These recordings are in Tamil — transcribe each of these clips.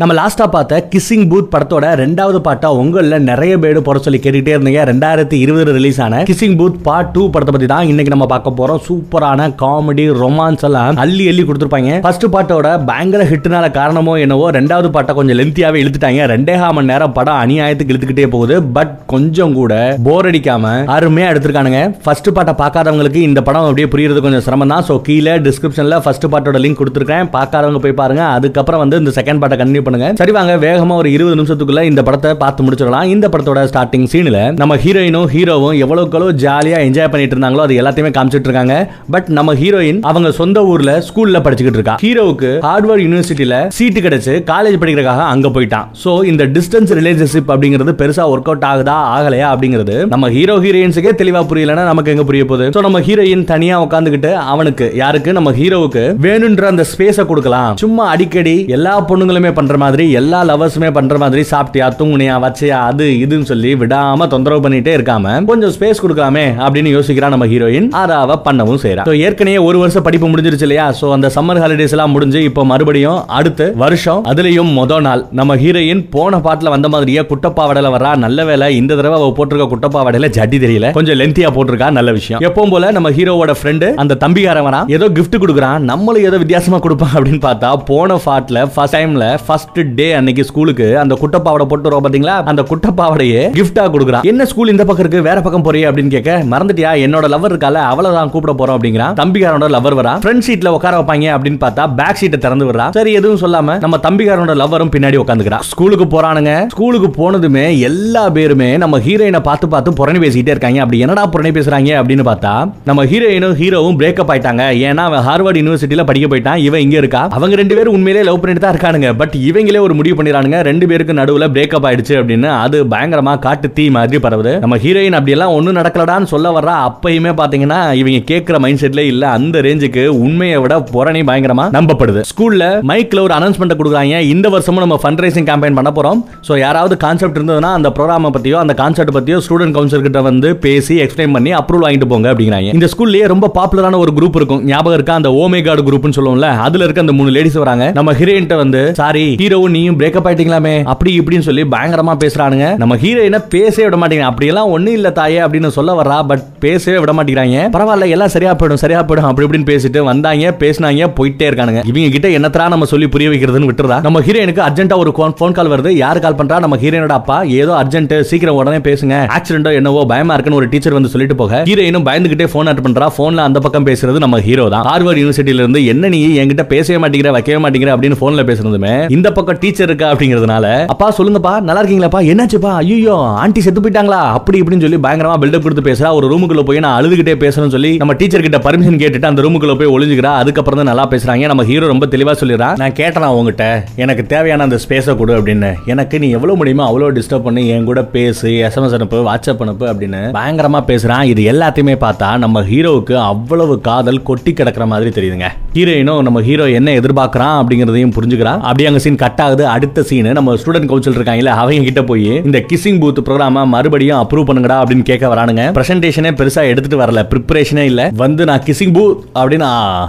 நம்ம லாஸ்டா பார்த்த கிஸ்ஸிங் பூத் படத்தோட ரெண்டாவது பாட்டா உங்கள நிறைய பேர் போட சொல்லி கேட்டுகிட்டே இருந்தீங்க. ரெண்டாயிரத்தி இருபது ரிலீஸ் ஆன கிஸ்ஸிங் பூத் பார்ட் டூ படத்தை பத்தி தான் இன்னைக்கு நம்ம பார்க்க போறோம். சூப்பரான காமெடி ரொமான்ஸ் எல்லாம் அள்ளி அள்ளி கொடுத்துருப்பாங்க. ஃபர்ஸ்ட் பாட்டோட பயங்கர ஹிட்னால காரணமோ என்னவோ ரெண்டாவது பாட்டை கொஞ்சம் லென்த்தியாவே இழுத்துட்டாங்க. ரெண்டே கால் மணி நேரம் படம் அநியாயத்துக்கு இழுத்துக்கிட்டே போகுது. பட் கொஞ்சம் கூட போர் அடிக்காம அருமையா எடுத்திருக்கானுங்க. ஃபர்ஸ்ட் பாட்டை பார்க்காதவங்களுக்கு இந்த படம் அப்படியே புரியுறது கொஞ்சம் சிரமம் தான். ஸோ கீழே டிஸ்கிரிப்ஷன்ல ஃபர்ஸ்ட் பாட்டோட லிங்க் கொடுத்துருக்கேன் பார்க்காதவங்க போய் பாருங்க. அதுக்கப்புறம் வந்து இந்த செகண்ட் பாட்டை கண்டினியூ பண்ணுங்க. சரி வாங்க வேகமா ஒரு இருபது நிமிஷத்துக்குள்ள இந்த படத்தை பார்த்து முடிச்சிடலாம். இந்த படத்தோட ஸ்டார்டிங் சீன்ல நம்ம ஹீரோயினும் ஹீரோவும் எவ்வளவுக்கு ஜாலியா என்ஜாய் பண்ணிட்டு இருந்தாங்களோ அது எல்லாத்தையுமே காமிச்சிட்டு இருக்காங்க. பட் நம்ம ஹீரோயின் அவங்க சொந்த ஊர்ல ஸ்கூல்ல படிச்சுக்கிட்டு இருக்கா. ஹீரோவுக்கு ஹார்ட்வர்ட் யூனிவர்சிட்டியில சீட்டு கிடைச்சு காலேஜ் படிக்கிறதுக்காக அங்க போயிட்டான். சோ இந்த டிஸ்டன்ஸ் ரிலேஷன்ஷிப் அப்படிங்கிறது பெருசா ஒர்க் அவுட் ஆகுதா ஆகலையா அப்படிங்கிறது நம்ம ஹீரோ ஹீரோயின்ஸுக்கே தெளிவா புரியலன்னா நமக்கு எங்க புரிய போகுது? சோ நம்ம ஹீரோயின் தனியா உட்காந்துக்கிட்டு அவனுக்கு யாருக்கு? நம்ம ஹீரோவுக்கு வேணுன்ற அந்த ஸ்பேஸ கொடுக்கலாம். சும்மா அடிக்கடி எல்லா பொண்ணுங்களுமே பண்ற மாதிரி எல்லா லவர்ஸுமே பண்ற மாதிரி சாப்பிட்டியா தூங்குனியா வச்சியா அது இதுன்னு சொல்லி விடாம தொந்தரவு பண்ணிட்டே இருக்காம கொஞ்சம் ஸ்பேஸ் கொடுக்கலாமே அப்படின்னு யோசிக்கிறா நம்ம ஹீரோயின் அதை அவ பண்ணவும் செய்யறா. ஏற்கனவே ஒரு வருஷம் படிப்பு முடிஞ்சிருச்சு இல்லையா? ஸோ அந்த சம்மர் ஹாலிடேஸ் எல்லாம் முடிஞ்சு இப்போ மறுபடியும் அடுத்து வருஷம் அதுலயும் மொத நாள் நம்ம ஹீரோயின் போன பாட்டுல வந்த மாதிரியே குட்டப்பாவடையில வரா நல்ல வேலை இந்த தடவை அவ போட்டிருக்க குட்டப்பாவடையில ஜட்டி தெரியல. கொஞ்சம் லென்த்தியா போட்டிருக்கா நல்ல விஷயம். எப்பவும் போல நம்ம ஹீரோவோட ஃப்ரெண்டு அந்த தம்பிக்காரன் ஏதோ கிஃப்ட் கொடுக்குறான். நம்மளும் ஏதோ வித்தியாசமா கொடுப்பான் அப்படின்னு பார்த்தா போன பாட்டுல ஃபர்ஸ்ட் டைம்ல ஃபர்ஸ்ட் டே அன்னைக்கு ஸ்கூலுக்கு அந்த குட்டப்பாவடை போட்டு வரோம் பாத்தீங்களா? அந்த குட்டப்பாவடையே கிஃப்டா கொடுக்குறான் என்ன ஸ்கூல் இந்த பக்கம் இருக்கு? வேற பக்கம் போறியே? அப்படின்னு கேட்க மறந்துட்டியா? என்னோட லவர் இருக்கால அவளை தான் கூப்பிட போறோம் அப்படிங்கிறான். தம்பிக்காரனோட லவர் வரா. ஃப்ரண்ட் சீட்ல உட்கார வைப்பாங்க அப்படின்னு பார்த்தா பேக் சீட்டை திறந்து விடுறா. சரி எதுவும் சொல்லாம நம்ம தம்பிக்காரனோட லவரும் பின்னாடி உட்காந்துக்கிறா. ஸ்கூலுக்கு போறானுங்க. ஸ்கூலுக்கு போனதுமே எல்லா பேருமே நம்ம ஹீரோயினை பார்த்து பார்த்து புறணி பேசிட்டே இருக்காங்க. அப்படி என்னடா புறணி பேசுறாங்க? அப்படின்னு பார்த்தா நம்ம ஹீரோயினும் ஹீரோவும் பிரேக்கப் ஆயிட்டாங்க. ஏன்னா அவன் ஹார்வர்ட் யூனிவர்சிட்டியில படிக்க போயிட்டான். இவன் இங்க இருக்கா? அவங்க ரெண்டு பேரும் உண்மையிலே லவ் பண்ணிட்டு தான் இருக்கானுங்க பட் இவங்களே ஒரு முடிவு பண்ணிடுறானுங்க. ரெண்டு பேருக்கு நடுவில் பிரேக்கப் ஆயிடுச்சு அப்படின்னு. அது பயங்கரமா காட்டு தீ மாதிரி பரவுது. நம்ம ஹீரோயின் அப்படியெல்லாம் ஒன்றும் நடக்கலடான்னு சொல்ல வர்றா அப்பயுமே பாத்தீங்கன்னா இவங்க கேட்கிற மைண்ட் செட்ல இல்ல. அந்த ரேஞ்சுக்கு உண்மையை விட புறணி பயங்கரமா நம்பப்படுது. ஸ்கூல்ல மைக்ல ஒரு அனௌன்ஸ்மெண்ட் கொடுக்குறாங்க. இந்த வருஷமும் நம்ம ஃபண்ட் ரைசிங் கேம்பெயின் பண்ண போறோம். சோ யாராவது கான்செப்ட் இருந்ததுன்னா அந்த ப்ரோக்ராமை பத்தியோ அந்த கான்செப்ட் பத்தியோ ஸ்டூடெண்ட் கவுன்சில் கிட்ட வந்து பேசி எக்ஸ்பிளைன் பண்ணி அப்ரூவல் வாங்கிட்டு போங்க அப்படிங்கிறாங்க. இந்த ஸ்கூல்லேயே ரொம்ப பாப்புலரான ஒரு குரூப் இருக்கும். ஞாபகம் இருக்கா? அந்த ஓமே கார்டு குரூப்னு சொல்லுவோம்ல அதுல இருக்க அந்த மூணு லேடிஸ் வராங்க. நம்ம ஹீரோயின்ட்ட வந்து சாரி ஹீரோவும் நீயும் பிரேக்கப் ஆயிட்டீங்களாமே? அப்படி இப்படின்னு சொல்லி பயங்கரமா பேசுறானுங்க. நம்ம ஹீரோயினை பேசவே விட மாட்டேங்கிறாங்க அப்படியெல்லாம் ஒண்ணு இல்ல தாயே அப்படின்னு சொல்ல வர்றா பட் பேசவே விட மாட்டேங்கிறாங்க. பரவாயில்ல எல்லாம் சரியா போயிடும் சரியா போயிடும் அப்படி இப்படின்னு பேசிட்டு வந்தாங்க பேசினாங்க போயிட்டே இருக்கானுங்க. இவங்க கிட்ட என்னத்தரா நம்ம சொல்லி புரிய வைக்கிறதுன்னு விட்டுறா? நம்ம ஹீரோயினுக்கு அர்ஜென்ட்டா ஒரு ஃபோன் கால் வருது. யார் கால் பண்றா? நம்ம ஹீரோயினோட அப்பா. ஏதோ அர்ஜென்ட் சீக்கிரம் உடனே பேசுங்க. ஆக்சிடென்டோ என்னவோ பயமா இருக்குன்னு ஒரு டீச்சர் வந்து சொல்லிட்டு போக. ஹீரோயினும் பயந்துகிட்டே போன் அட் பண்றா. போன்ல அந்த பக்கம் பேசுறது நம்ம ஹீரோ தான். ஹார்வர்ட் யூனிவர்சிட்டியில இருந்து என்ன நீ? என்கிட்ட பேசவே மாட்டேங்கிற வைக்கவே மாட்டேங்கிற அப்படின்னு போன்ல பேசுறதுமே இந்த பக்கம் டீச்சர் இருக்கா அப்படிங்கிறதுனால அப்பா சொல்லுங்கப்பா நல்லா இருக்கீங்களாப்பா? என்னாச்சுப்பா? ஐயோ ஆண்டி செத்து போயிட்டாங்களா? அப்படி இப்படின்னு சொல்லி பயங்கரமா பில்டப் கொடுத்து பேசுறா. ஒரு ரூமுக்குள்ள போய் நான் அழுதுகிட்டே பேசணும்னு சொல்லி நம்ம டீச்சர் கிட்ட பர்மிஷன் கேட்டுட்டு அந்த ரூமுக்குள்ள போய் ஒளிஞ்சுக்கிறா. அதுக்கப்புறம் தான் நல்லா பேசுறாங்க. நம்ம ஹீரோ ரொம்ப தெளிவா சொல்லிடுறா. நான் கேட்டேன் உங்ககிட்ட எனக்கு தேவையான அந்த ஸ்பேஸை கொடு அப்படின்னு. எனக்கு நீ எவ்வளவு முடியுமோ அவ்வளோ டிஸ்டர்ப் பண்ணி. என் கூட பேசு எஸ்எம்எஸ் அனுப்பு வாட்ஸ்அப் அனுப்பு அப்படின்னு பயங்கரமா பேசுறான் இது எல்லாத்தையுமே பார்த்தா நம்ம ஹீரோவுக்கு அவ்வளவு காதல் கொட்டி கிடக்குற மாதிரி தெரியுதுங்க. ஹீரோயினும் நம்ம ஹீரோ என்ன எதிர்பார்க்கறான் அப்படிங்கறதையும் புரிஞ்சுக்கிறான் அப்படியே அங்க சீன் கட் ஆகுது அடுத்த சீனு நம்ம ஸ்டூடெண்ட் கவுன்சில் இருக்காங்கல்ல அவங்க கிட்ட போய் இந்த கிசிங் பூத் ப்ரோக்ராம மறுபடியும் அப்ரூவ் பண்ணுங்கடா அப்படின்னு கேட்க வரானுங்க. பிரசன்டேஷனே பெருசா எடுத்துட்டு வரல. ப்ரிப்பரேஷனே இல்ல. வந்து நான் கிசிங் பூத் அப்படின்னு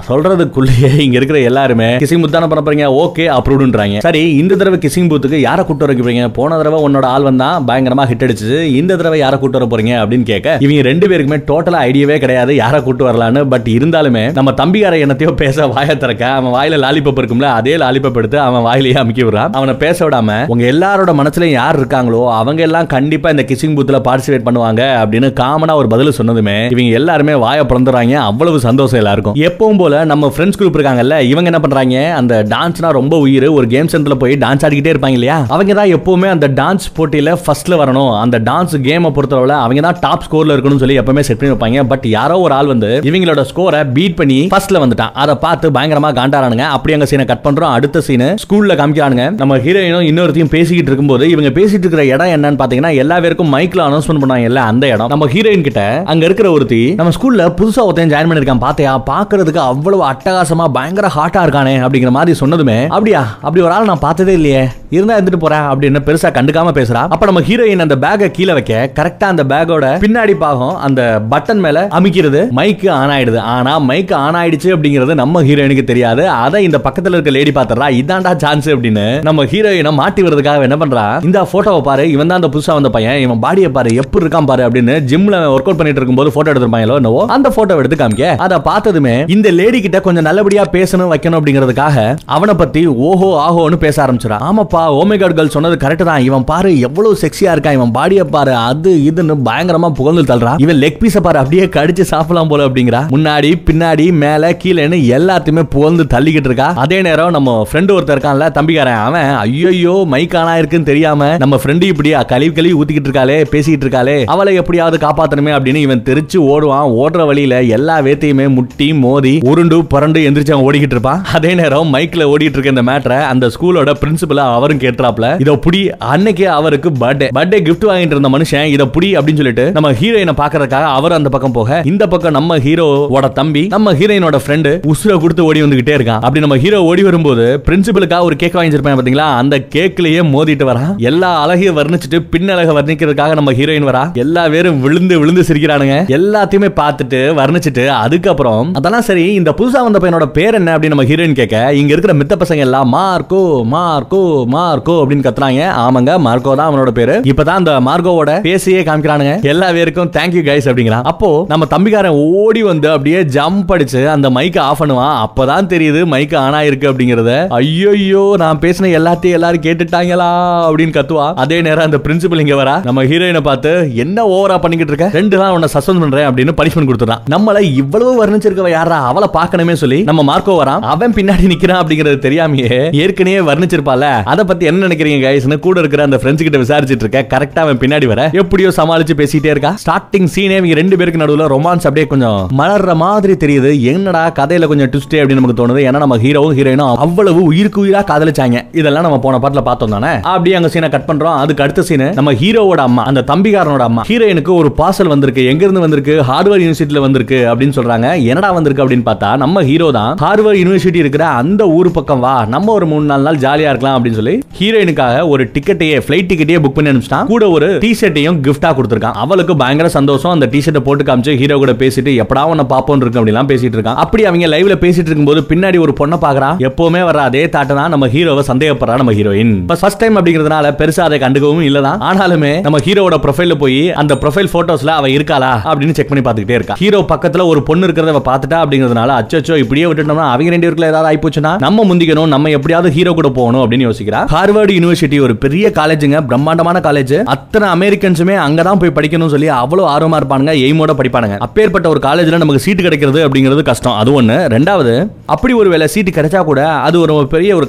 சொல்றதுக்குள்ளேயே இங்க இருக்கிற எல்லாருமே கிசிங் பூத் தானே பண்ண போறீங்க? ஓகே அப்ரூவ்டுன்றாங்க சரி இந்த தடவை கிசிங் பூத்துக்கு யாரை கூட்டு வர போறீங்க? போன தடவை உன்னோட ஆள் வந்தா பயங்கரமா ஹிட் அடிச்சு இந்த தடவை யாரை கூட்டு வர போறீங்க அப்படின்னு கேட்க இவங்க ரெண்டு பேருக்குமே டோட்டலா ஐடியாவே கிடையாது யாரை கூட்டு வரலான்னு. பட் இருந்தாலுமே நம்ம தம்பியார என்னத்தையோ பேச வாய திறக்க அவன் வாயில லாலிபப் இருக்கும்ல அதே லாலிபப் எடுத்து அவன் வாயிலேயே அமுக்கி விடுறான். அவனை பேச விடாம உங்க எல்லாரோட மனசுல யார் இருக்காங்களோ அவங்க எல்லாம் கண்டிப்பா இந்த கிசிங் பூத்ல பார்ட்டிசிபேட் பண்ணுவாங்க அப்படின்னு காமனா ஒரு பதில் சொன்னதுமே இவங்க எல்லாருமே வாய பிறந்துறாங்க அவ்வளவு சந்தோஷம் எல்லாருக்கும். எப்பவும் போல நம்ம ஃப்ரெண்ட்ஸ் குரூப் இருக்காங்கல்ல இவங்க என்ன பண்றாங்க? அந்த டான்ஸ்னா ரொம்ப உயிர். ஒரு கேம் சென்டர்ல போய் டான்ஸ் ஆடிக்கிட்டே இருப்பாங்க இல்லையா? அவங்க தான் எப்பவுமே அந்த டான்ஸ் போட்டியில ஃபர்ஸ்ட்ல வரணும். அந்த டான்ஸ் கேமை பொறுத்தளவுல அவங்க தான் டாப் ஸ்கோர்ல இருக்கணும்னு சொல்லி எப்பவுமே செட் பண்ணி வைப்பாங்க. பட் யாரோ ஒரு ஆள் வந்து இவங்களோட ஸ்கோரை பீட் பண்ணி ஃபர்ஸ்ட்ல வந்துட்டான். அதை பார்த்து பயங்கரமா காண்டாரானுங்க அப்படி அங்க சீனை கட் பண்றோம். அடுத்த சீன் ஸ்கூல்ல காமிக்கிறானுங்க. நம்ம ஹீரோயினும் இன்னொருத்தையும் பேசிக்கிட்டு இருக்கும்போது இவங்க பேசிட்டு இருக்கிற இடம் என்னன்னு பாத்தீங்கன்னா எல்லா பேருக்கும் மைக்ல அனௌன்ஸ்மெண்ட் பண்ணாங்க அந்த இடம். நம்ம ஹீரோயின் கிட்ட அங்க இருக்கிற ஒருத்தி நம்ம ஸ்கூல்ல புதுசா ஒருத்தன் ஜாயின் பண்ணிருக்கான் பாத்தியா? பாக்குறதுக்கு அவ்வளவு அட்டகாசமா பயங்கர ஹாட்டா இருக்கானே அப்படிங்கிற மாதிரி சொன்னதுமே அப்படியா? அப்படி ஒரு ஆள் நான் பார்த்ததே இல்லையே. இருந்தா எடுத்துட்டு போறேன் அப்படின்னு பெருசா கண்டுக்காம பேசுறா. அப்ப நம்ம ஹீரோயின் அந்த பேக்கை கீழே வைக்க கரெக்டா அந்த பேக்கோட பின்னாடி பாகம் அந்த பட்டன் மேல அமைக்கிறது மைக் ஆன் ஆயிடுது. ஆனா மைக் ஆன் ஆயிடுச்சு அப்படிங்கிறது நம்ம ஹீரோயினுக்கு தெரியாது. அதை இந்த பக்கத்துல இருக்க லேடி பாத்துறா. இதான்டா சான்ஸ் அப்படின்னு நம்ம ஹீரோயினை மாட்டி வரதுக்காக என்ன பண்றா? இந்த போட்டோவை பாரு இவன் தான் அந்த புதுசா வந்த பையன் இவன் பாடியை பாரு எப்படி இருக்கான் பாரு அப்படின்னு ஜிம்ல ஒர்க் அவுட் பண்ணிட்டு இருக்கும்போது போட்டோ எடுத்திருப்பாங்களோ என்னவோ அந்த போட்டோ எடுத்து காமிக்க. அதை பார்த்ததுமே இந்த லேடி கிட்ட கொஞ்சம் நல்லபடியா பேசணும் வைக்கணும் அப்படிங்கிறதுக்காக அவனை பத்தி ஓஹோ ஆஹோன்னு பேச ஆரம்பிச்சிடா ஆமாப்பா ஓமேகாட் கேர்ள் சொன்னது கரெக்ட் தான். இவன் பாரு எவ்வளவு செக்ஸியா இருக்கான். இவன் பாடியை பாரு அது இதுன்னு பயங்கரமா புகழ்ந்து தள்ளுறா. இவன் லெக் பீஸை பாரு அப்படியே கடிச்சு சாப்பிடலாம் போல அப்படிங்கிறா. முன்னாடி பின்னாடி மேல கீழேன்னு எல்லாத்தையுமே புகழ்ந்து தள்ளிக்கிட்டு இருக்கா. அதே நேரம் நம்ம ஃப்ரெண்டு ஒருத்தர் இருக்கான்ல தம்பிக்காரன் அவன். ஐயோ மைக் ஆனா இருக்குன்னு தெரியாம நம்ம ஃப்ரெண்டு இப்படி கழிவு கழுவி ஊத்திக்கிட்டு இருக்காளே பேசிக்கிட்டு இருக்காளே? அவளை எப்படியாவது காப்பாத்தணுமே அப்படின்னு இவன் தெரிச்சு ஓடுவான். ஓடுற வழியில எல்லா வேத்தையுமே முட்டி மோதி உருண்டு புரண்டு எந்திரிச்சு அவன் ஓடிக்கிட்டு இருப்பான். அதே நேரம் மைக்ல ஓடிட்டு இருக்க இந்த மேட்டரை அந்த ஸ்கூலோட பிரின்சிபலா அவரும் கேட்டுறாப்ல இதை புடி அன்னைக்கு அவருக்கு பர்த்டே பர்த்டே கிஃப்ட் வாங்கிட்டு இருந்த மனுஷன் இதை புடி அப்படின்னு சொல்லிட்டு நம்ம ஹீரோயினை பாக்குறதுக்காக அவர் அந்த பக்கம் போக இந்த பக்கம் நம்ம ஹீரோவோட தம்பி நம்ம ஹீரோயினோட ஃப்ரெண்டு உசுர கொடுத்து ஓடி வந்துகிட்டே இருக்கான். அப்படி நம்ம ஹீரோ ஓடி வரும்போது பிரின்சிபலுக்காக ஒரு கேக் வாங்கிச்சிருப்பேன் பாத்தீங்களா? அந்த கேக்லயே மோதிட்டு வரான் எல்லா அழகையும் வர்ணிச்சுட்டு பின்னழக வர்ணிக்கிறதுக்காக நம்ம ஹீரோயின் வரா. எல்லா பேரும் விழுந்து விழுந்து சிரிக்கிறானுங்க. எல்லாத்தையுமே பார்த்துட்டு வர்ணிச்சுட்டு அதுக்கப்புறம் அதெல்லாம் சரி இந்த புதுசா வந்த பையனோட பேர் என்ன அப்படின்னு நம்ம ஹீரோயின் கேட்க இங்க இருக்கிற மித்த பசங்க எல்லாம் மார்க்கோ மார்க்கோ மார்க்கோ அப்படின்னு கத்துறாங்க. ஆமாங்க மார்க்கோ தான் அவனோட பேரு. இப்பதான் அந்த மார்க்கோவோட பேசியே காமிக்கிறானுங்க. எல்லா பேருக்கும் தேங்க்யூ கைஸ் அப்படிங்கிறான். அப்போ நம்ம தம்பிக்காரன் ஓடி வந்து அப்படியே ஜம்ப் அடிச்சு அந்த மைக்கை ஆஃப் பண்ணுவான். அப்பதான் தெரியுது மைக் ஆன் ஆயிருக்கு அப்படிங்கறத. ஐயோ நான் பேசின எல்லாத்தையும் எல்லாரும் கேட்டுட்டாங்களா அப்படின்னு கத்துவா. அதே நேரம் அந்த பிரின்சிபல் இங்க வரா. நம்ம ஹீரோயினை பார்த்து என்ன ஓவரா பண்ணிக்கிட்டு இருக்க? ரெண்டு நாள் உன்னை சஸ்பெண்ட் பண்றேன் அப்படின்னு பனிஷ்மெண்ட் கொடுத்துறான் நம்மள இவ்வளவு வர்ணிச்சிருக்கவ யாரா? அவளை பார்க்கணுமே சொல்லி நம்ம மார்க்கோ வரான். அவன் பின்னாடி நிக்கிறான் அப்படிங்கறது தெரியாமையே ஏற்கனவே வர்ணிச்சிருப்பால. அதை பத்தி என்ன நினைக்கிறீங்க கைஸ்னு கூட இருக்கிற அந்த ஃப்ரெண்ட்ஸ் கிட்ட விசாரிச்சிட்டு இருக்க. கரெக்டா அவன் பின்னாடி வர. எப்படியோ சமாளிச்சு பேசிட்டே இருக்கா. ஸ்டார்டிங் சீனே இவங்க ரெண்டு பேருக்கு நடுவுல ரொமான்ஸ் அப்படியே கொஞ்சம் மலர்ற மாதிரி தெரியுது. என்னடா கதையில கொஞ்சம் ட்விஸ்டே அப்படின்னு நமக்கு தோணுது. ஏன்னா நம்ம ஹீரோவும் ஹீரோயினும் அவ்வளவு உயிருக்கு உயிரா காதலிச்சாங்க இதெல்லாம் நம்ம போன பாட்டுல பார்த்தோம் தானே? அப்படியே அங்க சீனை கட் பண்றோம். அதுக்கு அடுத்த சீன் நம்ம ஹீரோவோட அம்மா அந்த தம்பிகாரனோட அம்மா. ஹீரோயினுக்கு ஒரு பார்சல் வந்திருக்கு. எங்க இருந்து வந்திருக்கு ஹார்வர்ட் யூனிவர்சிட்டியில வந்திருக்கு அப்படின்னு சொல்றாங்க. என்னடா வந்திருக்கு அப்படின்னு பார்த்தா நம்ம ஹீரோ தான் ஹார்வர்ட் யூனிவர்சிட்டி இருக்கிற அந்த ஊர் பக்கம் வா. நம்ம ஒரு மூணு நாலு நாள் ஜாலியா இருக்கலாம் அப்படின்னு சொல்லி ஹீரோயினுக்காக ஒரு டிக்கெட்டையே ஃபிளைட் டிக்கெட்டையே புக் பண்ணி அனுப்பிச்சிட்டான். கூட ஒரு டி ஷர்ட்டையும் கிஃப்டா கொடுத்துருக்கான். அவளுக்கு பயங்கர சந்தோஷம். அந்த டி ஷர்ட்டை போட்டு காமிச்சு ஹீரோ கூட பேசிட்டு எப்படா உன்னை பாப்போம் இருக்கு? அப்படிலாம் பேசிட்டு இருக்கான். அப்படி அவங்க லைவ்ல பேசிட்டு இருக்கும்போது பின்னாடி ஒரு பொண்ணை பாக்குறான் எப்பவுமே வர அதே தாட்டை தான் நம்ம ஹீரோவை சந்தேகப்படுறா நம்ம ஹீரோயின். ஃபர்ஸ்ட் டைம் அப்படிங்கிறதுனால பெருசா அதை கண்டுக்கவும் இல்லதான். ஆனாலுமே நம்ம ஹீரோவோட ப்ரொஃபைல போய் அந்த ப்ரொஃபைல் போட்டோஸ்ல அவ இருக்காளா அப்படின்னு செக் பண்ணி பார்த்துக்கிட்டே இருக்கா. ஹீரோ பக்கத்துல ஒரு பொண்ணு இருக்கிறத அவ பார்த்துட்டா அப்படிங்கிறதுனால அச்சோ இப்படியே விட்டுட்டோம்னா அவங்க ரெண்டு பேருக்குள்ள ஏதாவது ஆயிப்போச்சுன்னா நம்ம முந்திக்கணும் நம்ம எப்படியாவது ஹீரோ கூட போகணும் அப்படின்னு யோசிக்கிறா. ஹார்வர்டு யூனிவர்சிட்டி ஒரு பெரிய காலேஜுங்க பிரம்மாண்டமான காலேஜ் அத்தனை அமெரிக்கன்ஸுமே அங்கதான் போய் படிக்கணும்னு சொல்லி அவ்வளவு ஆர்வமா இருப்பானுங்க எய்மோட படிப்பானுங்க. அப்பேற்பட்ட ஒரு காலேஜ்ல நமக்கு சீட்டு கிடைக்கிறது அப்படிங்கிறது கஷ்டம். அது ஒண்ணு. ரெண்டாவது அப்படி ஒரு வேலை சீட்டு கிடைச்சா கூட அது ஒரு பெரிய ஒரு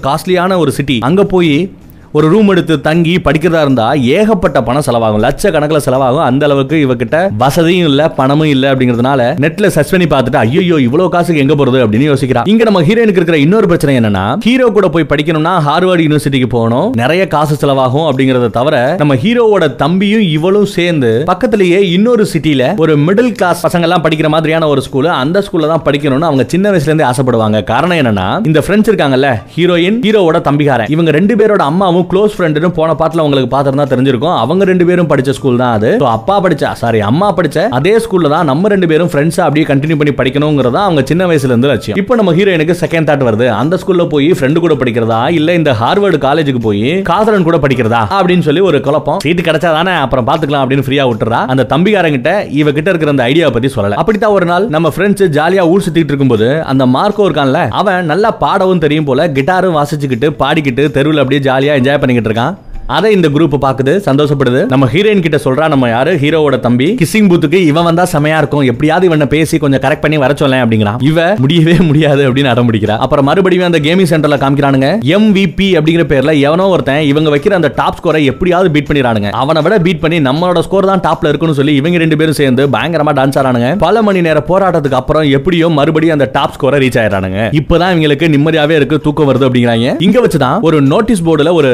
ஒரு சிட்டி அங்க போய் ஒரு ரூம் எடுத்து தங்கி படிக்கிறதா இருந்தா ஏகப்பட்ட பணம் செலவாகும். லட்சக்கணக்கில் செலவாகும். அந்த அளவுக்கு இவகிட்ட வசதியும் இல்ல பணமும் இல்ல அப்படிங்கிறதுனால நெட்ல சர்ச் பண்ணி பார்த்துட்டு ஐயோ இவ்வளவு காசுக்கு எங்க போறது? அப்படின்னு யோசிக்கிறா இங்க நம்ம ஹீரோயினுக்கு இருக்கிற இன்னொரு பிரச்சனை என்னன்னா ஹீரோ கூட போய் படிக்கணும்னா ஹார்வர்ட் யூனிவர்சிட்டிக்கு போகணும். நிறைய காசு செலவாகும் அப்படிங்கறத தவிர நம்ம ஹீரோவோட தம்பியும் இவளும் சேர்ந்து பக்கத்திலேயே இன்னொரு சிட்டில ஒரு மிடில் கிளாஸ் பசங்க எல்லாம் படிக்கிற மாதிரியான ஒரு ஸ்கூல் அந்த ஸ்கூல்ல தான் படிக்கணும்னு அவங்க சின்ன வயசுல இருந்தே ஆசைப்படுவாங்க. காரணம் என்னன்னா இந்த ஃப்ரெண்ட்ஸ் இருக்காங்கல்ல ஹீரோயின் ஹீரோவோட தம்பிகாரன். இவங்க ரெண்டு பேரோட அம்மாவும் க்ளோஸ் ஃப்ரெண்டுன்னு போன பாட்டில் உங்களுக்கு பார்த்துருந்தா தெரிஞ்சிருக்கும். அவங்க ரெண்டு பேரும் படிச்ச ஸ்கூல் தான் அது. அப்பா படிச்ச சாரி அம்மா படிச்ச அதே ஸ்கூல்ல தான் நம்ம ரெண்டு பேரும் ஃப்ரெண்ட்ஸா அப்படியே கண்டினியூ பண்ணி படிக்கணுங்கிறதா அவங்க சின்ன வயசுல இருந்து லட்சியம். இப்போ நம்ம ஹீரோயினுக்கு செகண்ட் தாட் வருது. அந்த ஸ்கூல்ல போய் ஃப்ரெண்டு கூட படிக்கிறதா? இல்ல இந்த ஹார்வர்டு காலேஜுக்கு போய் காதலன் கூட படிக்கிறதா? அப்படின்னு சொல்லி ஒரு குழப்பம். சீட்டு கிடைச்சா தானே அப்புறம் பாத்துக்கலாம் அப்படின்னு ஃப்ரீயா விட்டுறா. அந்த தம்பிகாரங்கிட்ட இவ கிட்ட இருக்கிற அந்த ஐடியா பத்தி சொல்லல. அப்படித்தான் ஒரு நாள் நம்ம ஃப்ரெண்ட்ஸ் ஜாலியா ஊர் சுத்திட்டு இருக்கும்போது அந்த மார்க்கோ இருக்கான்ல அவன் நல்லா பாடவும் தெரியும் போல கிட்டாரும் வாசிச்சுக்கிட்டு பாடிக்கிட்டு தெருவில் அப்படியே ஜாலியா என்ஜாய் பண்ணிக்கிட்டு இருக்கான். அதை இந்த குரூப் பாக்குது சந்தோஷப்படுது. நம்ம ஹீரோயின் கிட்ட சொல்றா நம்ம யாரு? ஹீரோவோட தம்பி. கிசிங் பூத்துக்கு இவன் வந்தா செமையா இருக்கும். எப்படியாவது இவனை பேசி கொஞ்சம் கரெக்ட் பண்ணி வர சொல்லேன் அப்படிங்கிறான். இவ முடியவே முடியாது அப்படின்னு அடம் பிடிக்கிறா அப்புறம் மறுபடியும் அந்த கேமிங் சென்டர்ல காமிக்கிறானுங்க. எம்விபி அப்படிங்கிற பேர்ல எவனோ ஒருத்தன் இவங்க வைக்கிற அந்த டாப் ஸ்கோரை எப்படியாவது பீட் பண்ணிடுறானுங்க. அவனை விட பீட் பண்ணி நம்மளோட ஸ்கோர் தான் டாப்ல இருக்குன்னு சொல்லி இவங்க ரெண்டு பேரும் சேர்ந்து பயங்கரமா டான்ஸ் ஆறானுங்க பல மணி நேர போராட்டத்துக்கு அப்புறம் எப்படியோ மறுபடியும் அந்த டாப் ஸ்கோரை ரீச் ஆயிடுறானுங்க. இப்பதான் இவங்களுக்கு நிம்மதியாவே இருக்கு தூக்கம் வருது அப்படிங்கிறாங்க. இங்க வச்சுதான் ஒரு நோட்டீஸ் போர்டுல ஒரு